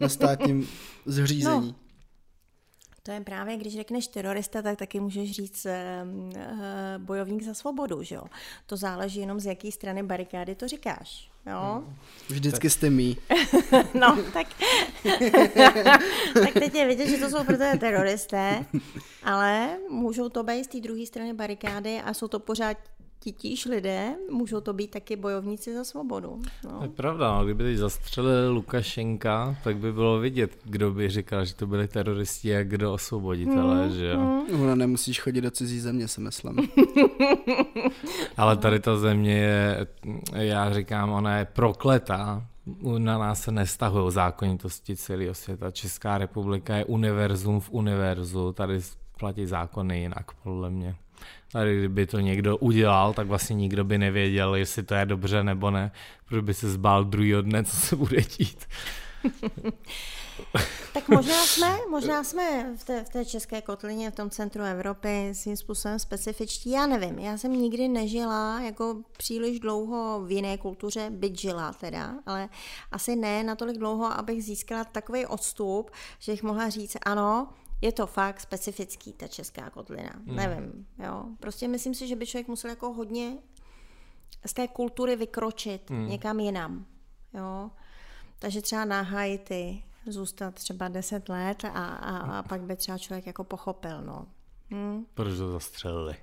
na státním zřízení? No. To je právě, když řekneš terorista, tak taky můžeš říct uh, bojovník za svobodu, že jo? To záleží jenom z jaké strany barikády to říkáš. Jo? Vždycky jste mý. no, tak, tak teď je vidět, že to jsou proto teroristé, ale můžou to být z té druhé strany barikády a jsou to pořád titíž lidé, můžou to být taky bojovníci za svobodu. No. Je pravda, no, kdyby teď zastřelili Lukašenka, tak by bylo vidět, kdo by říkal, že to byli teroristi a kdo osvoboditelé, mm, že jo. Mm. Ono nemusíš chodit do cizí země, si myslím. Ale tady ta země je, já říkám, ona je prokletá na nás se nestahují zákonitosti celého světa. Česká republika je univerzum v univerzu, tady platí zákony jinak, podle mě. Tady kdyby to někdo udělal, tak vlastně nikdo by nevěděl, jestli to je dobře nebo ne, protože by se zbál druhý dne, co se bude dít. tak možná jsme, možná jsme v té, v té české kotlině, v tom centru Evropy svým způsobem specifičtí. Já nevím, já jsem nikdy nežila jako příliš dlouho v jiné kultuře, byť žila teda, ale asi ne natolik dlouho, abych získala takový odstup, že bych mohla říct, ano, je to fakt specifický, ta česká kotlina. Hmm. Nevím, jo. Prostě myslím si, že by člověk musel jako hodně z té kultury vykročit hmm. někam jinam, jo. Takže třeba na Haiti zůstat třeba 10 let a, a, a pak by třeba člověk jako pochopil, no. Hmm? Proč to zastřelili?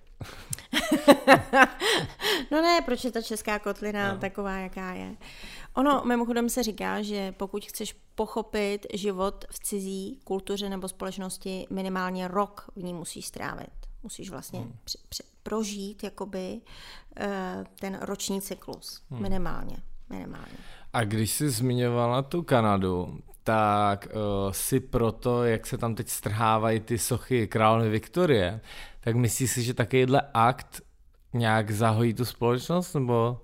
no ne, proč je ta česká kotlina no. taková, jaká je. Ono mimochodem se říká, že pokud chceš pochopit život v cizí kultuře nebo společnosti, minimálně rok v ní musíš strávit. Musíš vlastně hmm. při, při, prožít jakoby uh, ten roční cyklus. Hmm. Minimálně. Minimálně. A když jsi zmiňovala tu Kanadu, tak uh, si proto, jak se tam teď strhávají ty sochy královny Viktorie, tak myslíš si, že takovýhle akt nějak zahojí tu společnost, nebo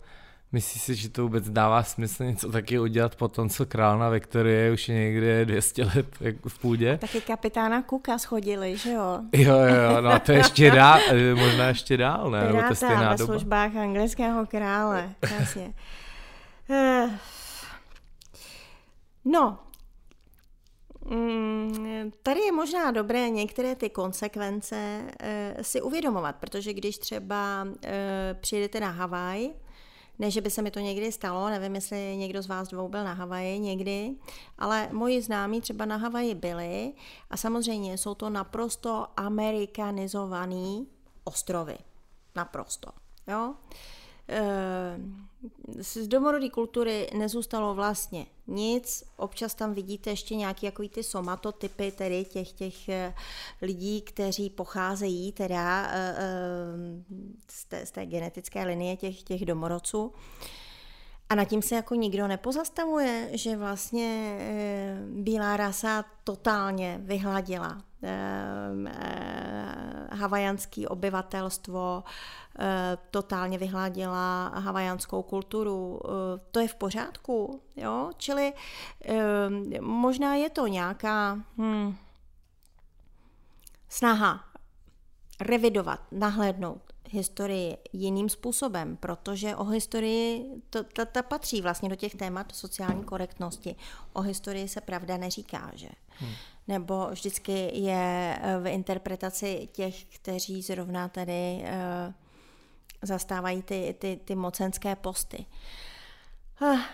myslíš si, že to vůbec dává smysl něco taky udělat po tom, co královna Viktorie už je někde 200 let v půdě? Taky kapitána Kuka schodili, že jo? Jo, jo, no a to je ještě dál, možná ještě dál, ne? Piráta to stejná ve doba. službách anglického krále, jasně. Eh. No, Mm, tady je možná dobré některé ty konsekvence e, si uvědomovat, protože když třeba přijedete na Havaj, ne, že by se mi to někdy stalo, nevím, jestli někdo z vás dvou byl na Havaji někdy, ale moji známí třeba na Havaji byli a samozřejmě jsou to naprosto amerikanizované ostrovy. Naprosto. Jo? E, z domorodé kultury nezůstalo vlastně nic. Občas tam vidíte ještě nějaký jako ty somatotypy, tedy těch, těch eh, lidí, kteří pocházejí teda eh, eh, z té, z té genetické linie těch, těch domorodců. A nad tím se jako nikdo nepozastavuje, že vlastně bílá rasa totálně vyhladila havajanské obyvatelstvo, totálně vyhladila havajanskou kulturu. Eh, to je v pořádku, jo? Čili eh, možná je to nějaká hmm, snaha revidovat, nahlédnout historii jiným způsobem, protože o historii, to, to, to patří vlastně do těch témat sociální korektnosti. O historii se pravda neříká, že? Hmm. Nebo vždycky je v interpretaci těch, kteří zrovna tady uh, zastávají ty, ty, ty mocenské posty.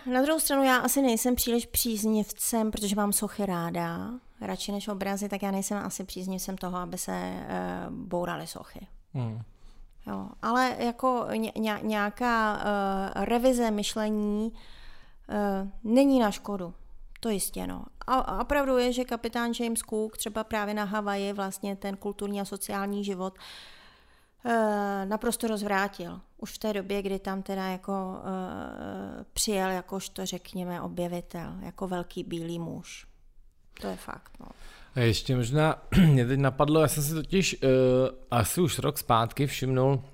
Na druhou stranu já asi nejsem příliš příznivcem, protože mám sochy ráda, radši než obrazy, tak já nejsem asi příznivcem toho, aby se uh, bouraly sochy. Hmm. Jo, ale jako ně, nějaká uh, revize myšlení uh, není na škodu. To jistě, no. A, a pravdu je, že kapitán James Cook třeba právě na Havaji vlastně ten kulturní a sociální život uh, naprosto rozvrátil. Už v té době, kdy tam teda jako uh, přijel jakožto, řekněme, objevitel, jako velký bílý muž. To je fakt, no. A ještě možná mě teď napadlo, já jsem si totiž uh, asi už rok zpátky všimnul,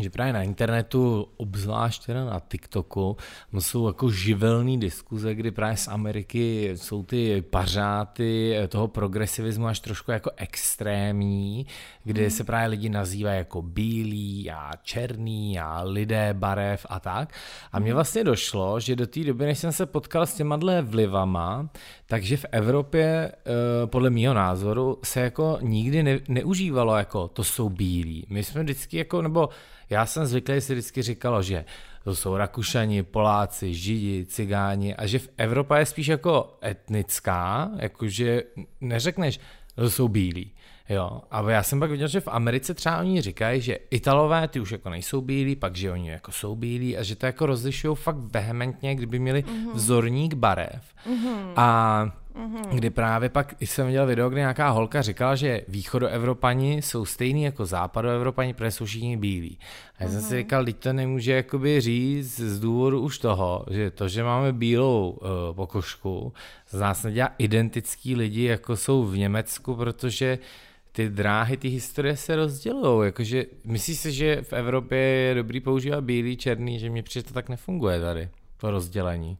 že právě na internetu, obzvlášť teda na TikToku, jsou jako živelné diskuze, kdy právě z Ameriky jsou ty pařáty toho progresivismu až trošku jako extrémní, kde mm. se právě lidi nazývají jako bílí a černý a lidé barev a tak. A mně mhm. vlastně došlo, že do té doby, než jsem se potkal s těma vlivama, takže v Evropě, eh, podle mého názoru, se jako nikdy ne, neužívalo jako to jsou bílí. My jsme vždycky jako, nebo já jsem zvyklý si vždycky říkalo, že to jsou Rakušani, Poláci, Židi, Cigáni a že v Evropa je spíš jako etnická, jakože neřekneš, to jsou bílí. Jo, a já jsem pak viděl, že v Americe třeba oni říkají, že Italové ty už jako nejsou bílí, pak že oni jako jsou bílí a že to jako rozlišují fakt vehementně, kdyby měli mm-hmm. vzorník barev. Mm-hmm. A mm-hmm. kdy právě pak jsem viděl video, kde nějaká holka říkala, že východoevropani jsou stejný jako západoevropani, protože jsou všichni bílí. A já mm-hmm. jsem si mhm. říkal, teď to nemůže jakoby říct z důvodu už toho, že to, že máme bílou uh, pokožku, z nás nedělá identický lidi, jako jsou v Německu, protože ty dráhy, ty historie se rozdělují. Jakože, myslíš si, že v Evropě je dobrý používat bílý, černý, že mě přijde to tak nefunguje tady, to rozdělení.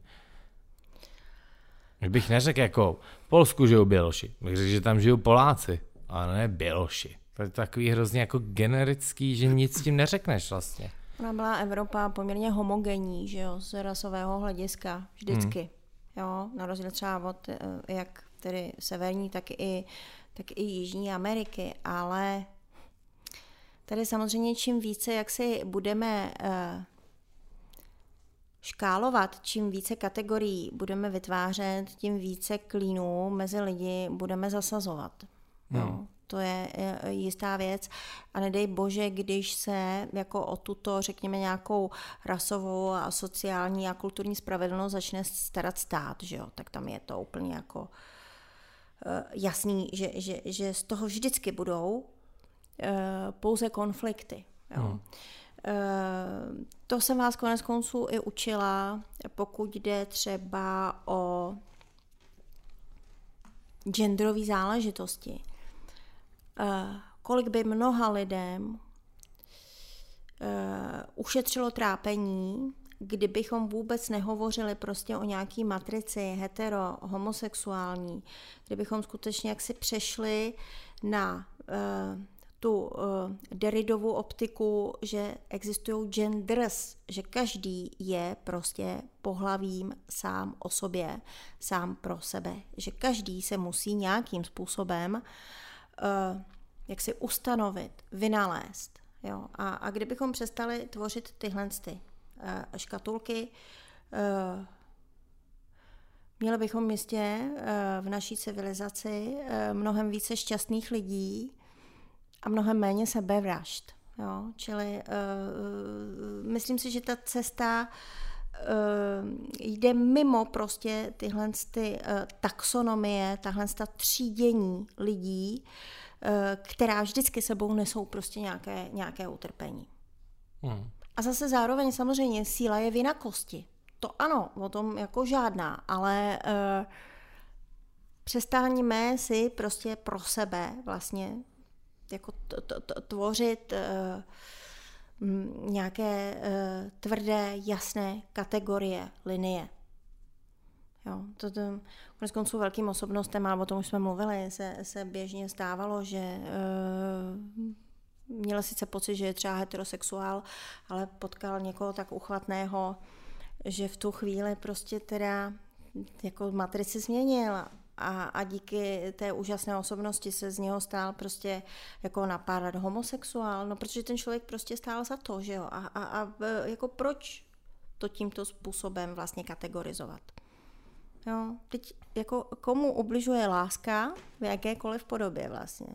Bych neřekl jako v Polsku žijou Běloši, bych řekl, že tam žijou Poláci, ale ne Běloši. To je takový hrozně jako generický, že nic s tím neřekneš vlastně. Ona byla Evropa poměrně homogenní, že jo, z rasového hlediska, vždycky. Hmm. Jo, na rozdíl třeba od eh, jak tedy severní, tak i, tak i Jižní Ameriky, ale tady samozřejmě čím více, jak si budeme uh, škálovat, čím více kategorií budeme vytvářet, tím více klínů mezi lidi budeme zasazovat. Hmm. No, to je jistá věc. A nedej bože, když se jako o tuto, řekněme, nějakou rasovou a sociální a kulturní spravedlnost začne starat stát, že jo, tak tam je to úplně jako eh, jasný, že, že, že z toho vždycky budou eh, pouze konflikty. Jo. Hmm. Eh, to jsem vás konec konců i učila, pokud jde třeba o genderové záležitosti. Eh, kolik by mnoha lidem eh, ušetřilo trápení, kdybychom vůbec nehovořili prostě o nějaký matrici hetero, homosexuální, kdybychom skutečně jaksi přešli na tu uh, Derridovu optiku, že existují genders, že každý je prostě pohlavím sám o sobě, sám pro sebe, že každý se musí nějakým způsobem uh, jak si ustanovit, vynalézt. Jo? A, a kdybychom přestali tvořit tyhle ty, uh, škatulky, uh, měli bychom jistě uh, v naší civilizaci mnohem více šťastných lidí, a mnohem méně sebevražd. Jo? Čili uh, myslím si, že ta cesta uh, jde mimo prostě tyhle ty, uh, taxonomie, tahle ta třídění lidí, uh, která vždycky sebou nesou prostě nějaké, nějaké utrpení. Hmm. A zase zároveň samozřejmě síla je v jinakosti. To ano, o tom jako žádná, ale uh, přestáňme si prostě pro sebe vlastně jako tvořit eh, nějaké eh, tvrdé, jasné kategorie, linie. Jo, to, to konec konců velkým osobnostem, ale o tom už jsme mluvili, se, se běžně stávalo, že měl sice pocit, že je třeba heterosexuál, ale potkal někoho tak uchvatného, že v tu chvíli prostě teda jako matrici změnil a, a díky té úžasné osobnosti se z něho stál prostě jako napádat homosexuál, no protože ten člověk prostě stál za to, že jo, a, a, a jako proč to tímto způsobem vlastně kategorizovat. Jo, teď jako komu ubližuje láska v jakékoliv podobě vlastně.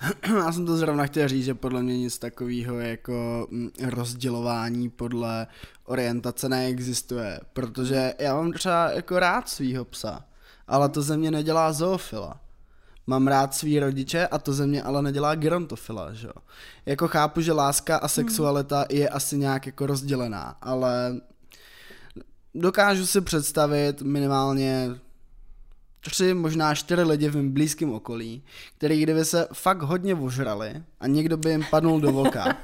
Já jsem to zrovna chtěl říct, že podle mě nic takového jako mm, rozdělování podle orientace neexistuje, protože já mám třeba jako rád svýho psa ale to ze mě nedělá zoofila. Mám rád svý rodiče a to ze mě ale nedělá gerontofila, že jo. Jako chápu, že láska a sexualita je asi nějak jako rozdělená, ale dokážu si představit minimálně tři, možná čtyři lidi v mém blízkém okolí, který kdyby se fakt hodně ožrali a někdo by jim padnul do voka,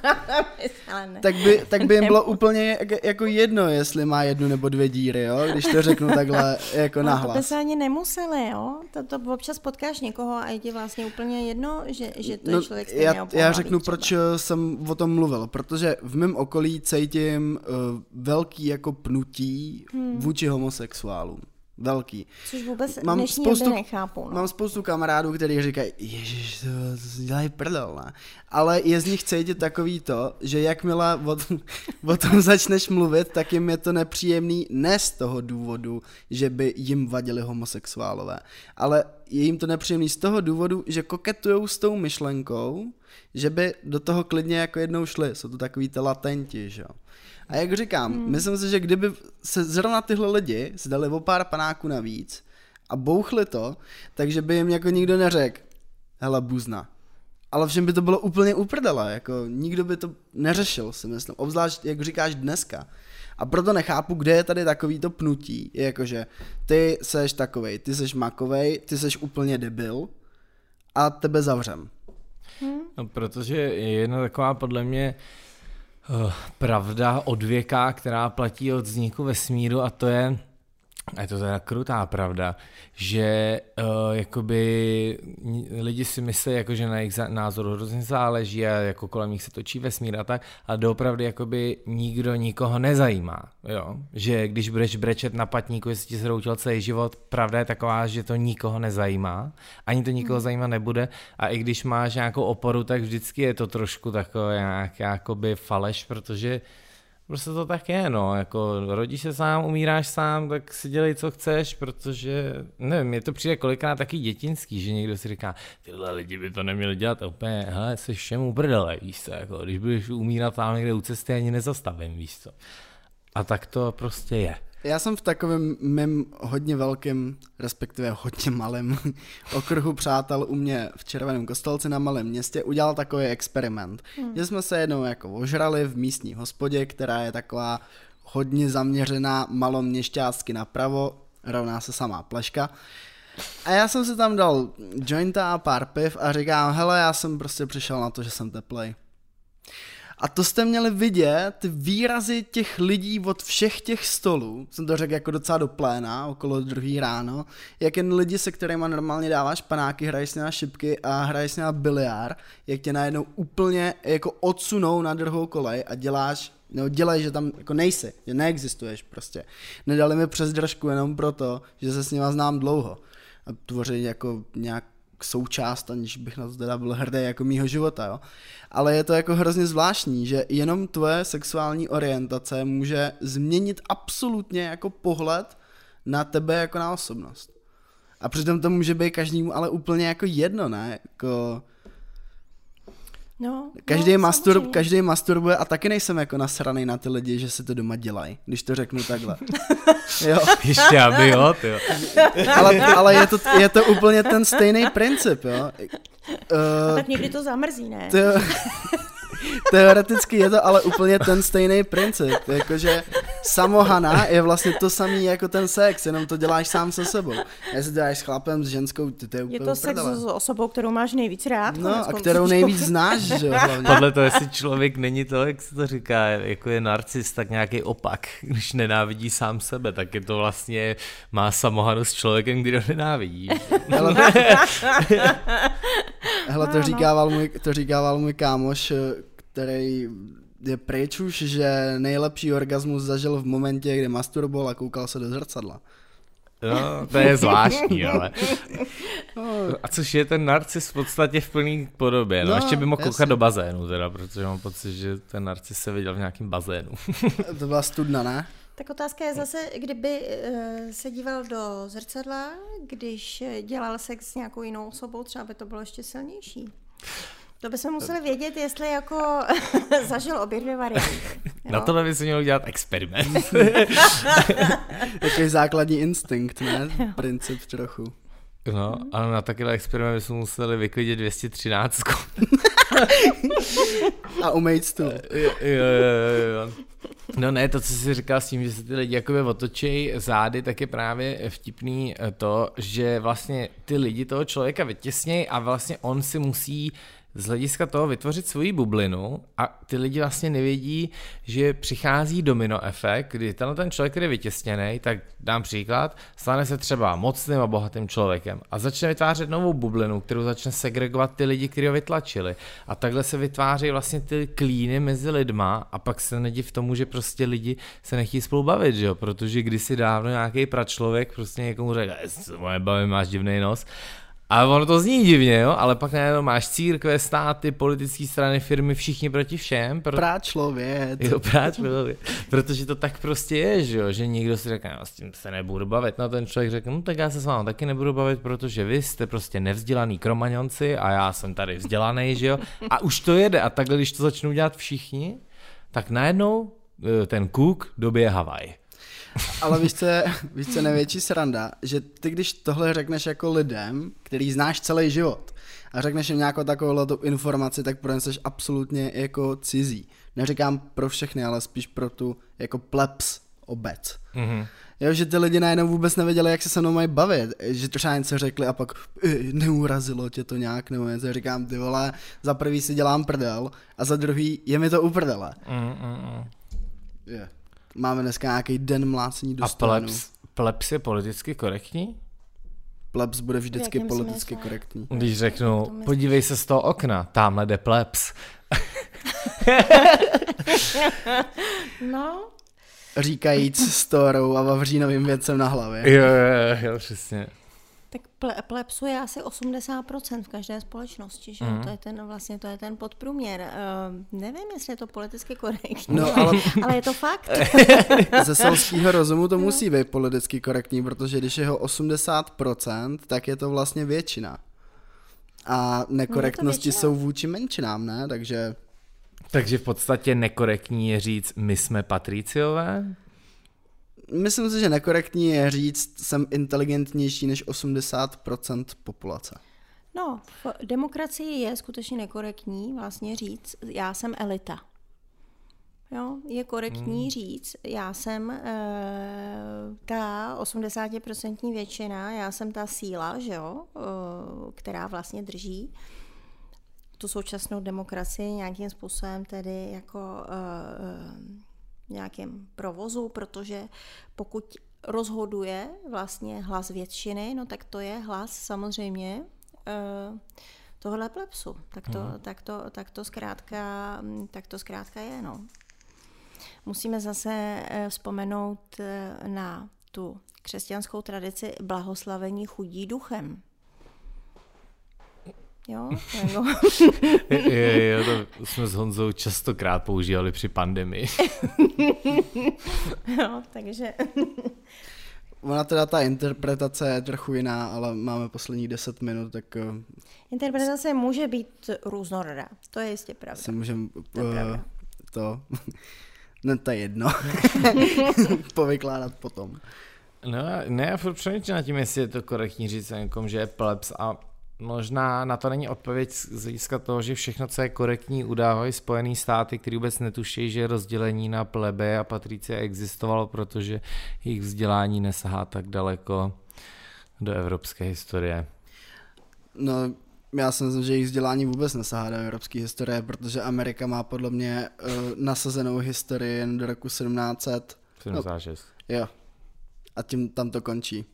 tak, by, tak by jim bylo úplně jako jedno, jestli má jednu nebo dvě díry, jo? když to řeknu takhle jako no, nahlas. To by se ani nemuseli, jo? To, to občas potkáš někoho a je ti vlastně úplně jedno, že, že to no, je člověk já, já řeknu, třeba. proč jsem o tom mluvil, protože v mém okolí cítím uh, velký jako pnutí hmm. vůči homosexuálům velký. Což vůbec mám dnešní spoustu, nechápu. No. Mám spoustu kamarádů, kteří říkají, ježiš, to, to dělají prdel, ne? Ale je z nich cítit takový to, že jakmile o, o tom začneš mluvit, tak jim je to nepříjemný ne z toho důvodu, že by jim vadili homosexuálové, ale je jim to nepříjemný z toho důvodu, že koketujou s tou myšlenkou, že by do toho klidně jako jednou šli. Jsou to takový ty latenti, že jo. A jak říkám, hmm. myslím si, že kdyby se zrovna tyhle lidi zdali o pár panáků navíc a bouchli to, takže by jim jako nikdo neřekl, hele buzna. Ale všem by to bylo úplně uprdele, jako nikdo by to neřešil, si myslím, obzvlášť, jak říkáš dneska. A proto nechápu, kde je tady takový to pnutí, jakože ty seš takovej, ty seš makovej, ty seš úplně debil a tebe zavřem. Hmm. No, protože je jedna taková podle mě uh, pravda odvěká, která platí od vzniku vesmíru a to je, a je to teda krutá pravda, že uh, jakoby lidi si myslí, jako, že na jejich názoru hrozně záleží a jako kolem nich se točí vesmír a tak, a doopravdy jakoby nikdo nikoho nezajímá, jo? že když budeš brečet na patníku, jestli ti zhroutil celý život, pravda je taková, že to nikoho nezajímá, ani to nikoho hmm. zajímat nebude a i když máš nějakou oporu, tak vždycky je to trošku takové nějak jakoby faleš, protože Prostě to tak je, no, jako rodíš se sám, umíráš sám, tak si dělej, co chceš, protože, nevím, mě to přijde kolikrát taky dětinský, že někdo si říká, tyhle lidi by to neměli dělat a úplně, hele, jsi všem uprdele, víš co, jako, když budeš umírat tam někde u cesty, ani nezastavím, víš co. A tak to prostě je. Já jsem v takovém mém hodně velkém, respektive hodně malém okruhu přátel u mě v Červeném kostelci na malém městě udělal takový experiment. Hmm. Že jsme se jednou jako ožrali v místní hospodě, která je taková hodně zaměřená maloměšťácky napravo, rovná se samá pleška. A já jsem si tam dal jointa a pár piv a říkám, hele, já jsem prostě přišel na to, že jsem teplej. A to jste měli vidět, výrazy těch lidí od všech těch stolů, jsem to řekl jako docela do pléna, okolo druhý ráno, jak jen lidi, se kterými normálně dáváš panáky, hraješ s šipky a hraješ s biliár, jak tě najednou úplně jako odsunou na druhou kolej a děláš nebo dělej, že tam jako nejsi, že neexistuješ prostě. Nedali mi přes držku jenom proto, že se s nima znám dlouho. A tvoří jako nějak součást, aniž bych na to teda byl hrdý jako mýho života, jo. Ale je to jako hrozně zvláštní, že jenom tvoje sexuální orientace může změnit absolutně jako pohled na tebe jako na osobnost. A přitom to může být každému ale úplně jako jedno, ne? Jako No, každý, no, mastur, každý masturbuje a taky nejsem jako nasraný na ty lidi, že si to doma dělají, když to řeknu takhle. jo. Ještě aby jo, jo. ale, ale je, to, je to úplně ten stejný princip, jo. Uh, tak někdy to zamrzí, ne? To, Teoreticky je to ale úplně ten stejný princip, jakože samohana je vlastně to samý jako ten sex, jenom to děláš sám se sebou. Jestli to děláš s chlapem, s ženskou, ty to je úplně Je to sex s osobou, kterou máš nejvíc rád. No a kterou nejvíc znáš, že jo, Podle toho, jestli člověk není to, jak se to říká, jako je narcis, tak nějaký opak. Když nenávidí sám sebe, tak je to vlastně, má samohanu s člověkem, kdy ho nenávidí. Hele, Hele to, říkával můj, to říkával můj kámoš, který je pryč už, že nejlepší orgasmus zažil v momentě, kdy masturboval a koukal se do zrcadla. No, to je zvláštní, ale. A což je ten narcis v podstatě v plný podobě. No, no ještě by mohl koukat do bazénu, teda, protože mám pocit, že ten narcis se viděl v nějakém bazénu. to byla studna, ne? Tak otázka je zase, kdyby uh, se díval do zrcadla, když dělal sex s nějakou jinou osobou, třeba by to bylo ještě silnější. To bychom museli vědět, jestli jako zažil obě dvě varianty. Na to by se měl dělat experiment. Takový základní instinkt, ne? Princip trochu. No, ale na takový experiment bychom museli vyklidit 213. A umejt stůl. Jo, jo, jo, jo. No ne, to, co jsi říkal s tím, že se ty lidi jakoby otočí zády, tak je právě vtipný to, že vlastně ty lidi toho člověka vytěsnějí a vlastně on si musí z hlediska toho vytvořit svoji bublinu a ty lidi vlastně nevědí, že přichází domino efekt, kdy tenhle ten člověk, který je vytěsněný, tak dám příklad, stane se třeba mocným a bohatým člověkem a začne vytvářet novou bublinu, kterou začne segregovat ty lidi, kteří ho vytlačili. A takhle se vytváří vlastně ty klíny mezi lidma a pak se nediv tomu, že prostě lidi se nechtějí spolu bavit, že jo? protože kdysi dávno nějaký pračlověk prostě někomu řekl, moje bavy máš divný nos a ono to zní divně, jo, ale pak najednou máš církve, státy, politické strany, firmy, všichni proti všem. Pro... Práč člověk. Jo, práč člověk. Protože to tak prostě je, že jo, že někdo si řekne, no, s tím se nebudu bavit. No ten člověk řekne, no tak já se s vámi taky nebudu bavit, protože vy jste prostě nevzdělaný kromaňonci a já jsem tady vzdělaný, že jo. A už to jede a takhle, když to začnou dělat všichni, tak najednou eh, ten kuk dobije Havaj. Ale víš co, je, víš, co je největší sranda? Že ty, když tohle řekneš jako lidem, který znáš celý život, a řekneš jim nějakou takovou informaci, tak pro ně jsi absolutně jako cizí. Neříkám pro všechny, ale spíš pro tu jako plebs obec. Mm-hmm. Jo, že ty lidi najednou vůbec nevěděli, jak se se mnou mají bavit, že třeba něco řekli a pak neurazilo tě to nějak, nebo něco říkám, ty vole, za prvý si dělám prdel a za druhý je mi to u prdele. Mm, mm, mm. Yeah. Máme dneska nějaký den mlácení do A plebs, plebs je politicky korektní? Plebs bude vždycky politicky smyslu? korektní. Když řeknu, podívej se z toho okna, tamhle jde plebs. no, říkajíc storou a vavřínovým věcem na hlavě. Jo, jo, jo, přesně. Plepsu je asi 80% v každé společnosti, že? Mm. To je ten vlastně to je ten podprůměr. Uh, nevím, jestli je to politicky korektní, no, ale... ale je to fakt. Ze selského rozumu to musí být politicky korektní, protože když je ho 80%, tak je to vlastně většina. A nekorektnosti no jsou vůči menšinám, ne? Takže takže v podstatě nekorektní je říct, my jsme patriciové? Myslím si, že nekorektní je říct, jsem inteligentnější než 80% populace. No, v demokracii je skutečně nekorektní vlastně říct, já jsem elita. Jo, je korektní hmm. říct, já jsem e, ta 80% většina, já jsem ta síla, že jo, e, která vlastně drží tu současnou demokracii nějakým způsobem tedy jako uh, uh, nějakým provozu, protože pokud rozhoduje vlastně hlas většiny, no tak to je hlas samozřejmě uh, tohle plepsu. Tak to, hmm. tak, to, tak, to zkrátka, tak to zkrátka je. No. Musíme zase vzpomenout na tu křesťanskou tradici blahoslavení chudí duchem. Jo, jako. je, je, to jsme s Honzou častokrát používali při pandemii. jo, takže... Ona teda ta interpretace je trochu jiná, ale máme posledních 10 minut, tak... Eh, interpretace může být různorodá, to je jistě pravda. Si můžem, to, uh, to, ne, to je jedno, povykládat potom. No, ne, já furt přemýšlím nad tím, jestli je to korektní říct někom, že je plebs a možná na to není odpověď z hlediska toho, že všechno, co je korektní, udávají Spojené státy, který vůbec netuší, že rozdělení na plebe a patricie existovalo, protože jejich vzdělání nesahá tak daleko do evropské historie. No, já si myslím, že jejich vzdělání vůbec nesahá do evropské historie, protože Amerika má podle mě uh, nasazenou historii jen do roku 1700. 76. No, jo. A tím tam to končí.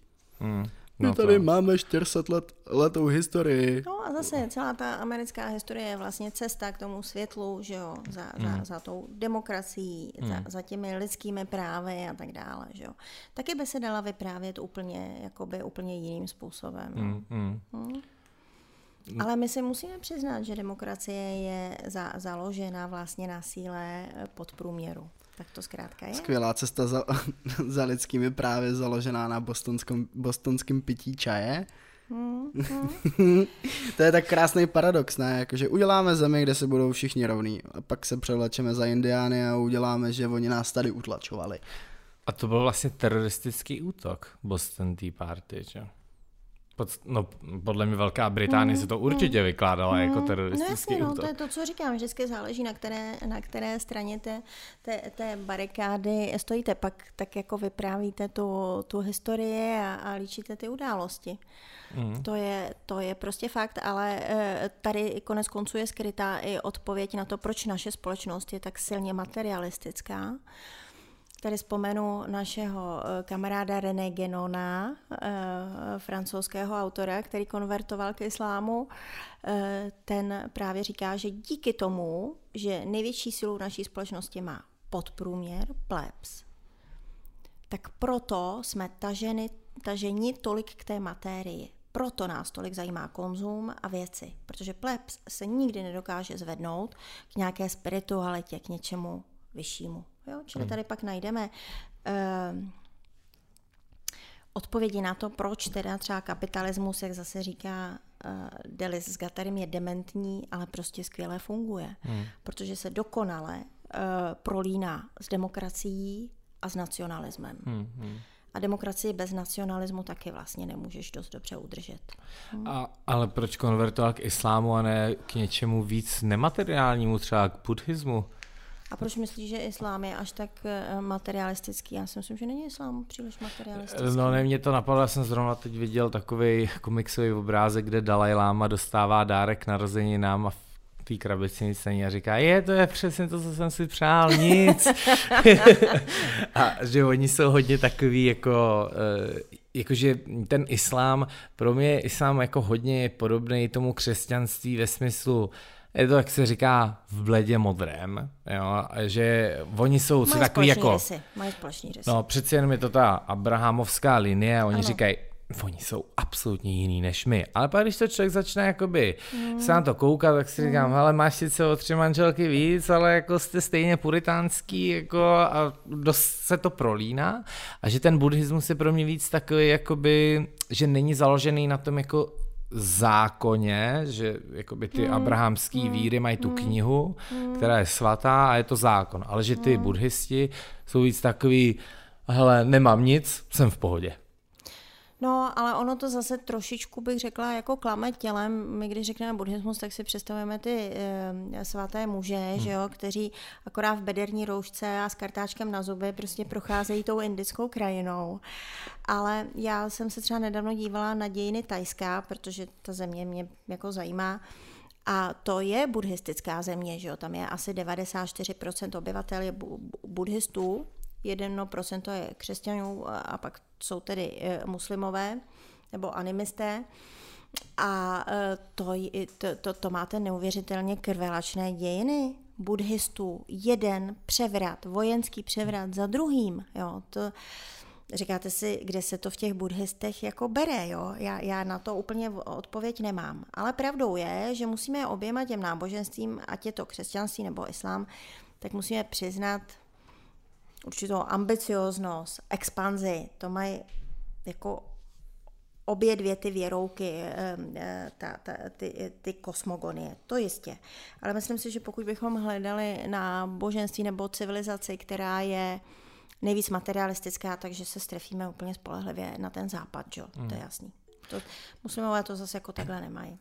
Hmm. My no tady to... máme 400 let letou historii. No a zase celá ta americká historie je vlastně cesta k tomu světlu, že jo, za, mm. za, za tou demokracií, mm. za, za těmi lidskými právy a tak dále, že jo. Taky by se dala vyprávět úplně, jakoby úplně jiným způsobem. No. Mm. Mm. Hmm? Ale my si musíme přiznat, že demokracie je za, založena vlastně na síle podprůměru. Tak to zkrátka je. Skvělá cesta za, za lidskými právě založená na bostonském, bostonském pití čaje. Mm, mm. to je tak krásný paradox, ne? Jakože uděláme zemi, kde se budou všichni rovní. A pak se převlečeme za indiány a uděláme, že oni nás tady utlačovali. A to byl vlastně teroristický útok Boston Tea Party, že? Pod, no, podle mě Velká Británie mm, se to určitě mm, vykládala mm, jako teroristický no jasně, útok. No, to je to, co říkám, vždycky záleží, na které, na které straně té, té, té barikády stojíte, pak tak jako vyprávíte tu, tu historii a, a líčíte ty události. Mm. To, je, to je prostě fakt, ale eh, tady konec konců je skrytá i odpověď na to, proč naše společnost je tak silně materialistická. Tady vzpomenu našeho eh, kamaráda René Genona, eh, francouzského autora, který konvertoval k islámu. Eh, ten právě říká, že díky tomu, že největší silu naší společnosti má podprůměr, plebs, tak proto jsme taženi, taženi tolik k té matérii. Proto nás tolik zajímá konzum a věci, protože plebs se nikdy nedokáže zvednout k nějaké spiritualitě, k něčemu vyššímu. Jo? Čili hmm. tady pak najdeme uh, odpovědi na to, proč teda třeba kapitalismus, jak zase říká uh, Delis s Gatarem, je dementní, ale prostě skvěle funguje. Hmm. Protože se dokonale uh, prolíná s demokracií a s nacionalismem. Hmm, hmm. A demokracii bez nacionalismu taky vlastně nemůžeš dost dobře udržet. Hmm. A, ale proč konvertovat k islámu a ne k něčemu víc nemateriálnímu, třeba k buddhismu? A proč myslíš, že islám je až tak eh, materialistický? Já si myslím, že není islám příliš materialistický. No ne, mě to napadlo, já jsem zrovna teď viděl takový komiksový obrázek, kde Dalaj Lama dostává dárek narozeninám a té krabici nic není a říká, je, to je přesně to, co jsem si přál, nic. a že oni jsou hodně takový jako, eh, jakože ten islám, pro mě je islám jako hodně podobný tomu křesťanství ve smyslu, je to, jak se říká, v bledě modrém, jo, že oni jsou mají takový jako... Rysy. Mají společný rysy. No, přeci jenom je to ta abrahamovská linie oni ano. říkají, oni jsou absolutně jiný než my. Ale pak když to člověk začne jakoby mm. se na to koukat, tak si říkám, mm. ale máš sice o tři manželky víc, ale jako jste stejně puritánský jako a dost se to prolíná a že ten buddhismus je pro mě víc takový jakoby, že není založený na tom jako zákoně, že jakoby ty mm. abrahamský mm. víry mají tu mm. knihu, která je svatá a je to zákon, ale že ty buddhisti jsou víc takový, hele, nemám nic, jsem v pohodě. No, ale ono to zase trošičku bych řekla jako klame tělem. My když řekneme buddhismus, tak si představujeme ty e, svaté muže, hmm. že jo, kteří akorát v bederní roušce a s kartáčkem na zuby prostě procházejí tou indickou krajinou. Ale já jsem se třeba nedávno dívala na dějiny Tajská, protože ta země mě jako zajímá. A to je buddhistická země, že jo? Tam je asi 94% obyvatel je buddhistů, 1% je křesťanů a pak jsou tedy eh, muslimové nebo animisté. A eh, to, to, to, to máte neuvěřitelně krvelačné dějiny buddhistů. Jeden převrat, vojenský převrat za druhým. Jo, to, říkáte si, kde se to v těch buddhistech jako bere, jo? Já, já na to úplně odpověď nemám. Ale pravdou je, že musíme oběma těm náboženstvím, ať je to křesťanství nebo islám, tak musíme přiznat určitou ambicioznost, expanzi, to mají jako obě dvě ty věrouky, eh, ta, ta, ty, ty kosmogonie, to jistě. Ale myslím si, že pokud bychom hledali na boženství nebo civilizaci, která je nejvíc materialistická, takže se strefíme úplně spolehlivě na ten západ, jo? Mm. to je hmm. jasný. To, muslimové to zase jako takhle nemají.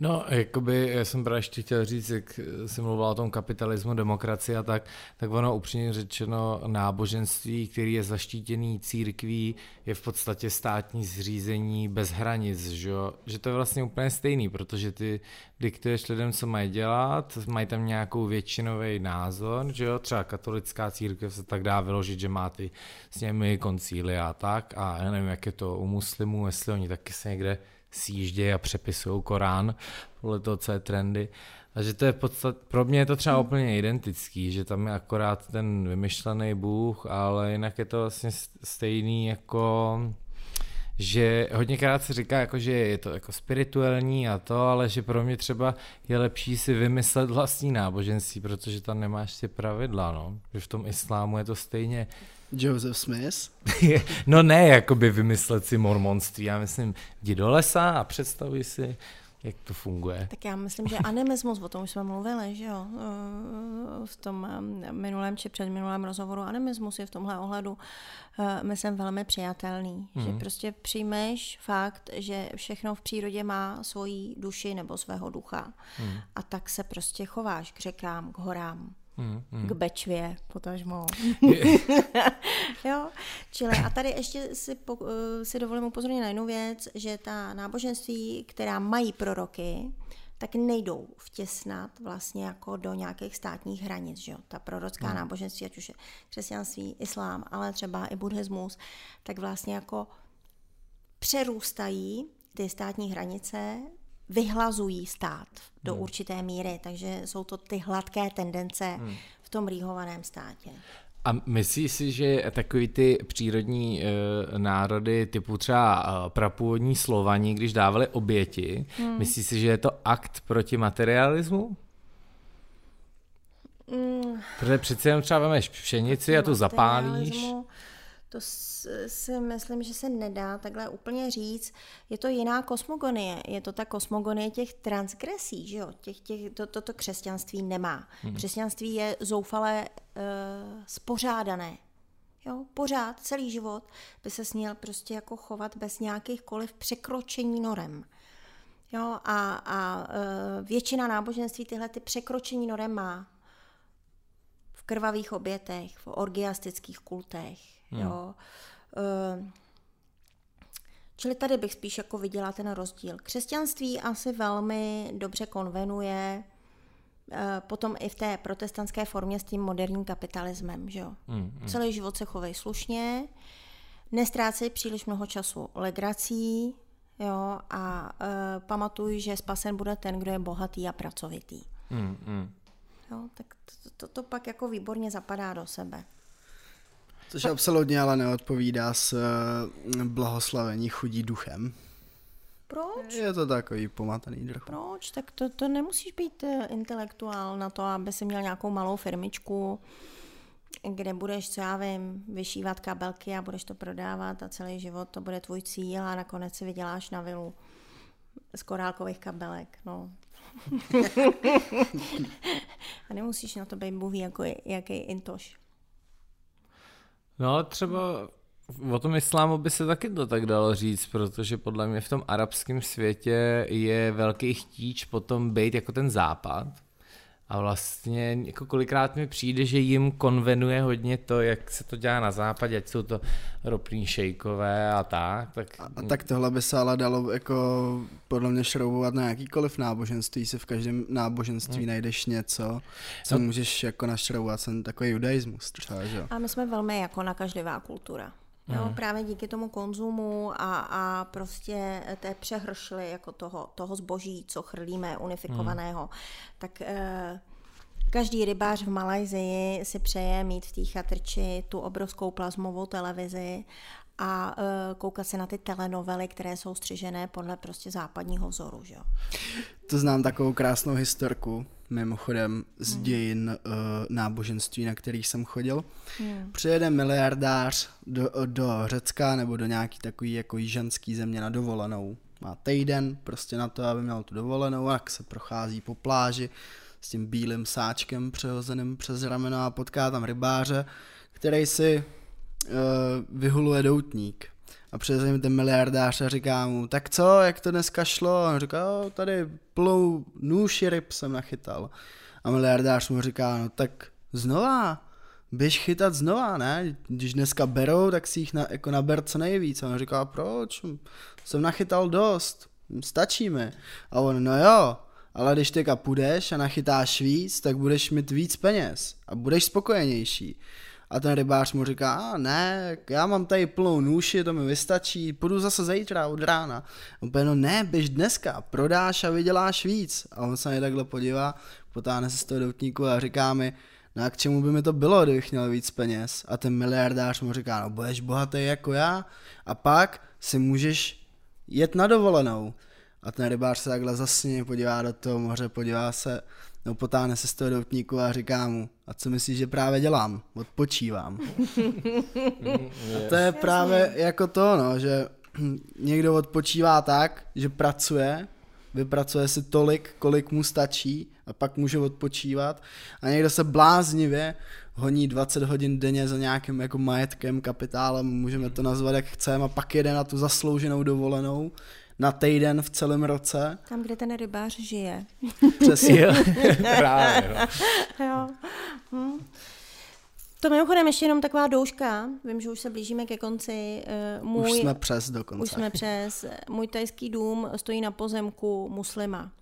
No, jakoby, já jsem právě ještě chtěl říct, jak jsi mluvil o tom kapitalismu, demokracii a tak, tak ono upřímně řečeno náboženství, který je zaštítěný církví, je v podstatě státní zřízení bez hranic, že, že to je vlastně úplně stejný, protože ty diktuješ lidem, co mají dělat, mají tam nějakou většinový názor, že jo, třeba katolická církev se tak dá vyložit, že má ty s nimi koncíly a tak a já nevím, jak je to u muslimů, jestli oni taky se někde sjíždějí a přepisují Korán podle toho, co je trendy. Takže to je podstat, pro mě je to třeba úplně identický, že tam je akorát ten vymyšlený Bůh, ale jinak je to vlastně stejný jako že hodněkrát se říká, jako, že je to jako spirituální a to, ale že pro mě třeba je lepší si vymyslet vlastní náboženství, protože tam nemáš ty pravidla, no. Že v tom islámu je to stejně Joseph Smith? no ne, jakoby vymyslet si mormonství. Já myslím, jdi do lesa a představuj si, jak to funguje. Tak já myslím, že animismus, o tom už jsme mluvili, že jo, eh, v tom eh, minulém či předminulém rozhovoru, animismus je v tomhle ohledu, eh, myslím, velmi přijatelný. Mm. Že mhm. prostě přijmeš fakt, že všechno v přírodě má svoji duši nebo svého ducha. Mm. A tak se prostě chováš k řekám, k horám, Hmm, hmm. k Bečvě, potažmo. jo, čili a tady ještě si, po, eh, si dovolím upozornit na jednu věc, že ta náboženství, která mají proroky, tak nejdou vtěsnat vlastně jako do nějakých státních hranic. Že jo? Ta prorocká hmm. náboženství, ať už je křesťanství, islám, ale třeba i buddhismus, tak vlastně jako přerůstají ty státní hranice vyhlazují stát do hmm. určité míry, takže jsou to ty hladké tendence hmm. v tom rýhovaném státě. A myslíš si, že takový ty přírodní e, národy typu třeba e, prapůvodní Slovani, když dávali oběti, hmm. myslíš si, že je to akt proti materialismu? Mm. Protože přece jenom třeba vemeš pšenici a tu zapálíš. To si myslím, že se nedá takhle úplně říct. Je to jiná kosmogonie. Je to ta kosmogonie těch transgresí, že jo? Těch, těch, to, to, to křesťanství nemá. Hmm. Křesťanství je zoufale uh, spořádané. Jo, pořád, celý život by se směl prostě jako chovat bez nějakýchkoliv překročení norem. Jo, a, a e, většina náboženství tyhle ty překročení norem má v krvavých obětech, v orgiastických kultech. Hmm. Jo. E, čili tady bych spíš jako viděla ten rozdíl. Křesťanství asi velmi dobře konvenuje e, potom i v té protestantské formě s tím moderním kapitalismem. Že jo? Hmm, hmm. Celý život se chovej slušně, nestrácej příliš mnoho času legrací, Jo, a e, pamatuj, že spasen bude ten, kdo je bohatý a pracovitý. Mm, mm. Jo, tak to, to, to pak jako výborně zapadá do sebe. Což absolutně ale neodpovídá s uh, blahoslavení chudí duchem. Proč? Je to takový pomatený druh. Proč? Tak to, to nemusíš být e, intelektuál na to, aby si měl nějakou malou firmičku, kde budeš, co já vím, vyšívat kabelky a budeš to prodávat a celý život to bude tvůj cíl a nakonec si vyděláš na vilu z korálkových kabelek, no. a nemusíš na to být bůh jako jaký intoš. No třeba o tom islámu by se taky to tak dalo říct, protože podle mě v tom arabském světě je velký chtíč potom být jako ten západ, a vlastně jako kolikrát mi přijde, že jim konvenuje hodně to, jak se to dělá na západě, ať jsou to ropní šejkové a tak. Tak... A, a tak tohle by se ale dalo jako podle mě šroubovat na jakýkoliv náboženství, si v každém náboženství hmm. najdeš něco, co no. můžeš jako našroubovat, jsem takový judaismus třeba, že? A my jsme velmi jako nakažlivá kultura. Jo, mm. právě díky tomu konzumu a, a prostě té přehršly jako toho, toho zboží, co chrlíme, unifikovaného, mm. tak eh, každý rybář v Malajzii si přeje mít v té chatrči tu obrovskou plazmovou televizi a uh, koukat se na ty telenovely, které jsou střižené podle prostě západního vzoru. Že? To znám takovou krásnou historku, mimochodem z hmm. dějin uh, náboženství, na kterých jsem chodil. Hmm. Přijede miliardář do, do Řecka nebo do nějaký takový jako jižanský země na dovolenou. Má týden prostě na to, aby měl tu dovolenou, jak se prochází po pláži s tím bílým sáčkem přehozeným přes rameno a potká tam rybáře, který si vyhuluje doutník. A přes ním ten miliardář a říká mu, tak co, jak to dneska šlo? A on říká, tady plnou nůši ryb jsem nachytal. A miliardář mu říká, no tak znova, běž chytat znova, ne? Když dneska berou, tak si jich na, jako naber co nejvíc. A on říká, proč? Jsem nachytal dost, stačí mi. A on, no jo, ale když teďka půjdeš a nachytáš víc, tak budeš mít víc peněz a budeš spokojenější. A ten rybář mu říká, a ne, já mám tady plnou nůši, to mi vystačí, půjdu zase zítra od rána. A úplně, no ne, běž dneska, prodáš a vyděláš víc. A on se na takhle podívá, potáhne se z toho doutníku a říká mi, no a k čemu by mi to bylo, kdybych měl víc peněz? A ten miliardář mu říká, no budeš bohatý jako já a pak si můžeš jet na dovolenou. A ten rybář se takhle zasně podívá do toho moře, podívá se, no potáhne se z toho doutníku a říká mu, a co myslíš, že právě dělám? Odpočívám. a to je právě jako to, no, že někdo odpočívá tak, že pracuje, vypracuje si tolik, kolik mu stačí a pak může odpočívat a někdo se bláznivě honí 20 hodin denně za nějakým jako majetkem, kapitálem, můžeme to nazvat jak chceme a pak jede na tu zaslouženou dovolenou na týden v celém roce. Tam, kde ten rybář žije. Přesně. Právě. No. jo. Hm. To mimochodem ještě jenom taková douška, vím, že už se blížíme ke konci. Eh, můj, už jsme přes dokonce. Už jsme přes. Můj tajský dům stojí na pozemku muslima.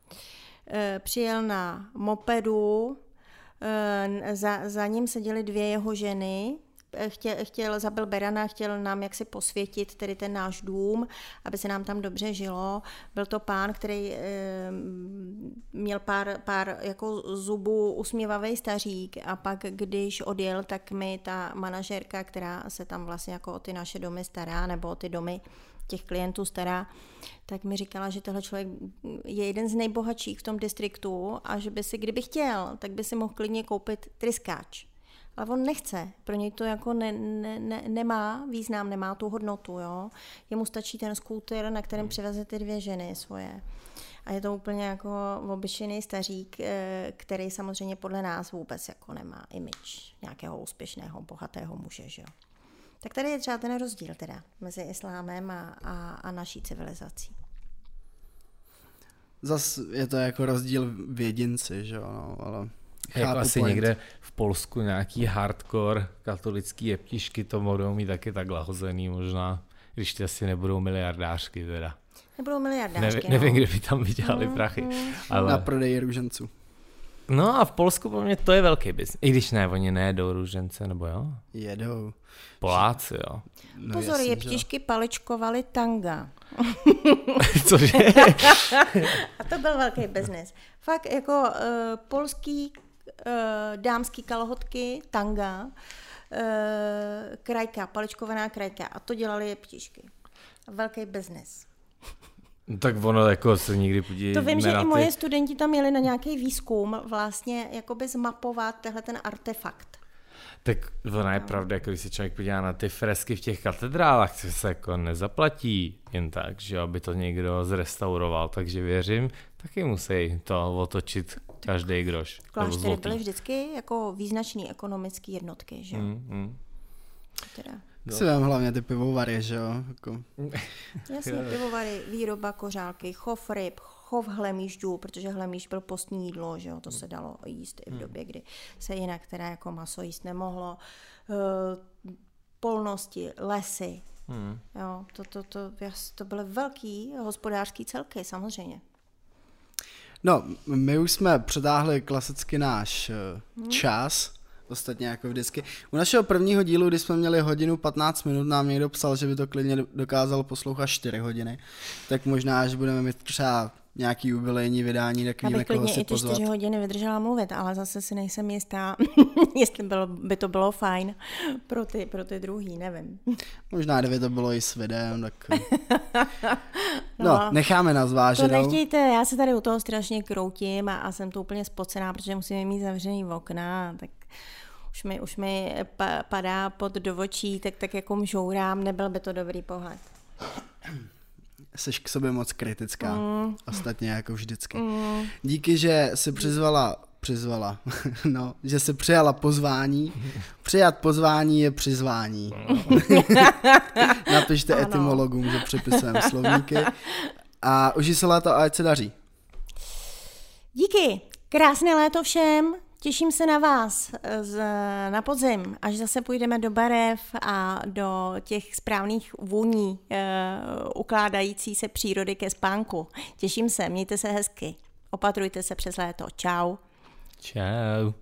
Eh, přijel na mopedu, eh, za, za ním seděly dvě jeho ženy, chtěl, chtěl zabil Berana, chtěl nám jaksi posvětit tedy ten náš dům, aby se nám tam dobře žilo. Byl to pán, který e, měl pár, pár jako zubů usměvavý stařík a pak, když odjel, tak mi ta manažerka, která se tam vlastně jako o ty naše domy stará, nebo o ty domy těch klientů stará, tak mi říkala, že tenhle člověk je jeden z nejbohatších v tom distriktu a že by si, kdyby chtěl, tak by si mohl klidně koupit tryskáč ale on nechce. Pro něj to jako ne, ne, ne, nemá význam, nemá tu hodnotu. Jo? Jemu stačí ten skúter, na kterém přiveze ty dvě ženy svoje. A je to úplně jako obyčejný stařík, eh, který samozřejmě podle nás vůbec jako nemá image nějakého úspěšného, bohatého muže. Že jo? Tak tady je třeba ten rozdíl teda mezi islámem a, a, a naší civilizací. Zas je to jako rozdíl v jedinci, že jo, no, ale jako asi point. někde v Polsku nějaký hardcore katolický jeptišky to budou mít taky tak lahozený možná, když ty asi nebudou miliardářky teda. Nebudou miliardářky, Nevím, no. nevím kde by tam vydělali mm, prachy. Mm. Ale... Na prodej růženců. No a v Polsku pro mě to je velký biznis. I když ne, oni nejedou růžence, nebo jo? Jedou. Poláci, jo. No, Pozor, je ptišky paličkovali tanga. Cože? a to byl velký biznis. Fakt jako uh, polský dámský kalhotky, tanga, uh, krajka, paličkovaná krajka. A to dělali je ptišky. Velký biznis. No, tak ono jako se nikdy podívej To vím, že i moje studenti tam jeli na nějaký výzkum vlastně jakoby zmapovat tehle ten artefakt. Tak ona je pravda, jako když se člověk podívá na ty fresky v těch katedrálách, co se jako nezaplatí jen tak, že aby to někdo zrestauroval, takže věřím, taky musí to otočit každý groš. Kláštery byly vždycky jako význačný ekonomický jednotky, že mm, mm. Teda. Si vem hlavně ty pivovary, že jo? Jako... Jasně, pivovary, výroba kořálky, chov ryb, chov hlemížďů, protože hlemíž byl postní jídlo, že jo? To se dalo jíst i v hmm. době, kdy se jinak teda jako maso jíst nemohlo. Uh, polnosti, lesy, Hmm. Jo, to, to, to, to byly velký hospodářský celky, samozřejmě. No, my už jsme předáhli klasicky náš hmm. čas, ostatně jako vždycky. U našeho prvního dílu, kdy jsme měli hodinu 15 minut, nám někdo psal, že by to klidně dokázal poslouchat 4 hodiny. Tak možná, až budeme mít třeba nějaký jubilejní vydání, tak víme, koho si i ty 4 hodiny vydržela mluvit, ale zase si nejsem jistá, jestli bylo, by to bylo fajn pro ty, pro ty druhý, nevím. Možná, kdyby to bylo i s videem, tak... no, no, necháme na zváženou. To nechtějte, já se tady u toho strašně kroutím a, a jsem to úplně spocená, protože musíme mít zavřený okna, tak už mi, už mi padá pod do očí, tak, tak jako mžourám, nebyl by to dobrý pohled. Jsi k sobě moc kritická, mm. ostatně jako vždycky. Mm. Díky, že si přizvala, přizvala, no, že si přijala pozvání. Přijat pozvání je přizvání. Napište ano. etymologům, že přepisujeme slovníky. A užij se léto a ať se daří. Díky. Krásné léto všem. Těším se na vás eh, z, na podzim, až zase půjdeme do barev a do těch správných vůní e, ukládající se přírody ke spánku. Těším se, mějte se hezky, opatrujte se přes léto. Čau. Čau.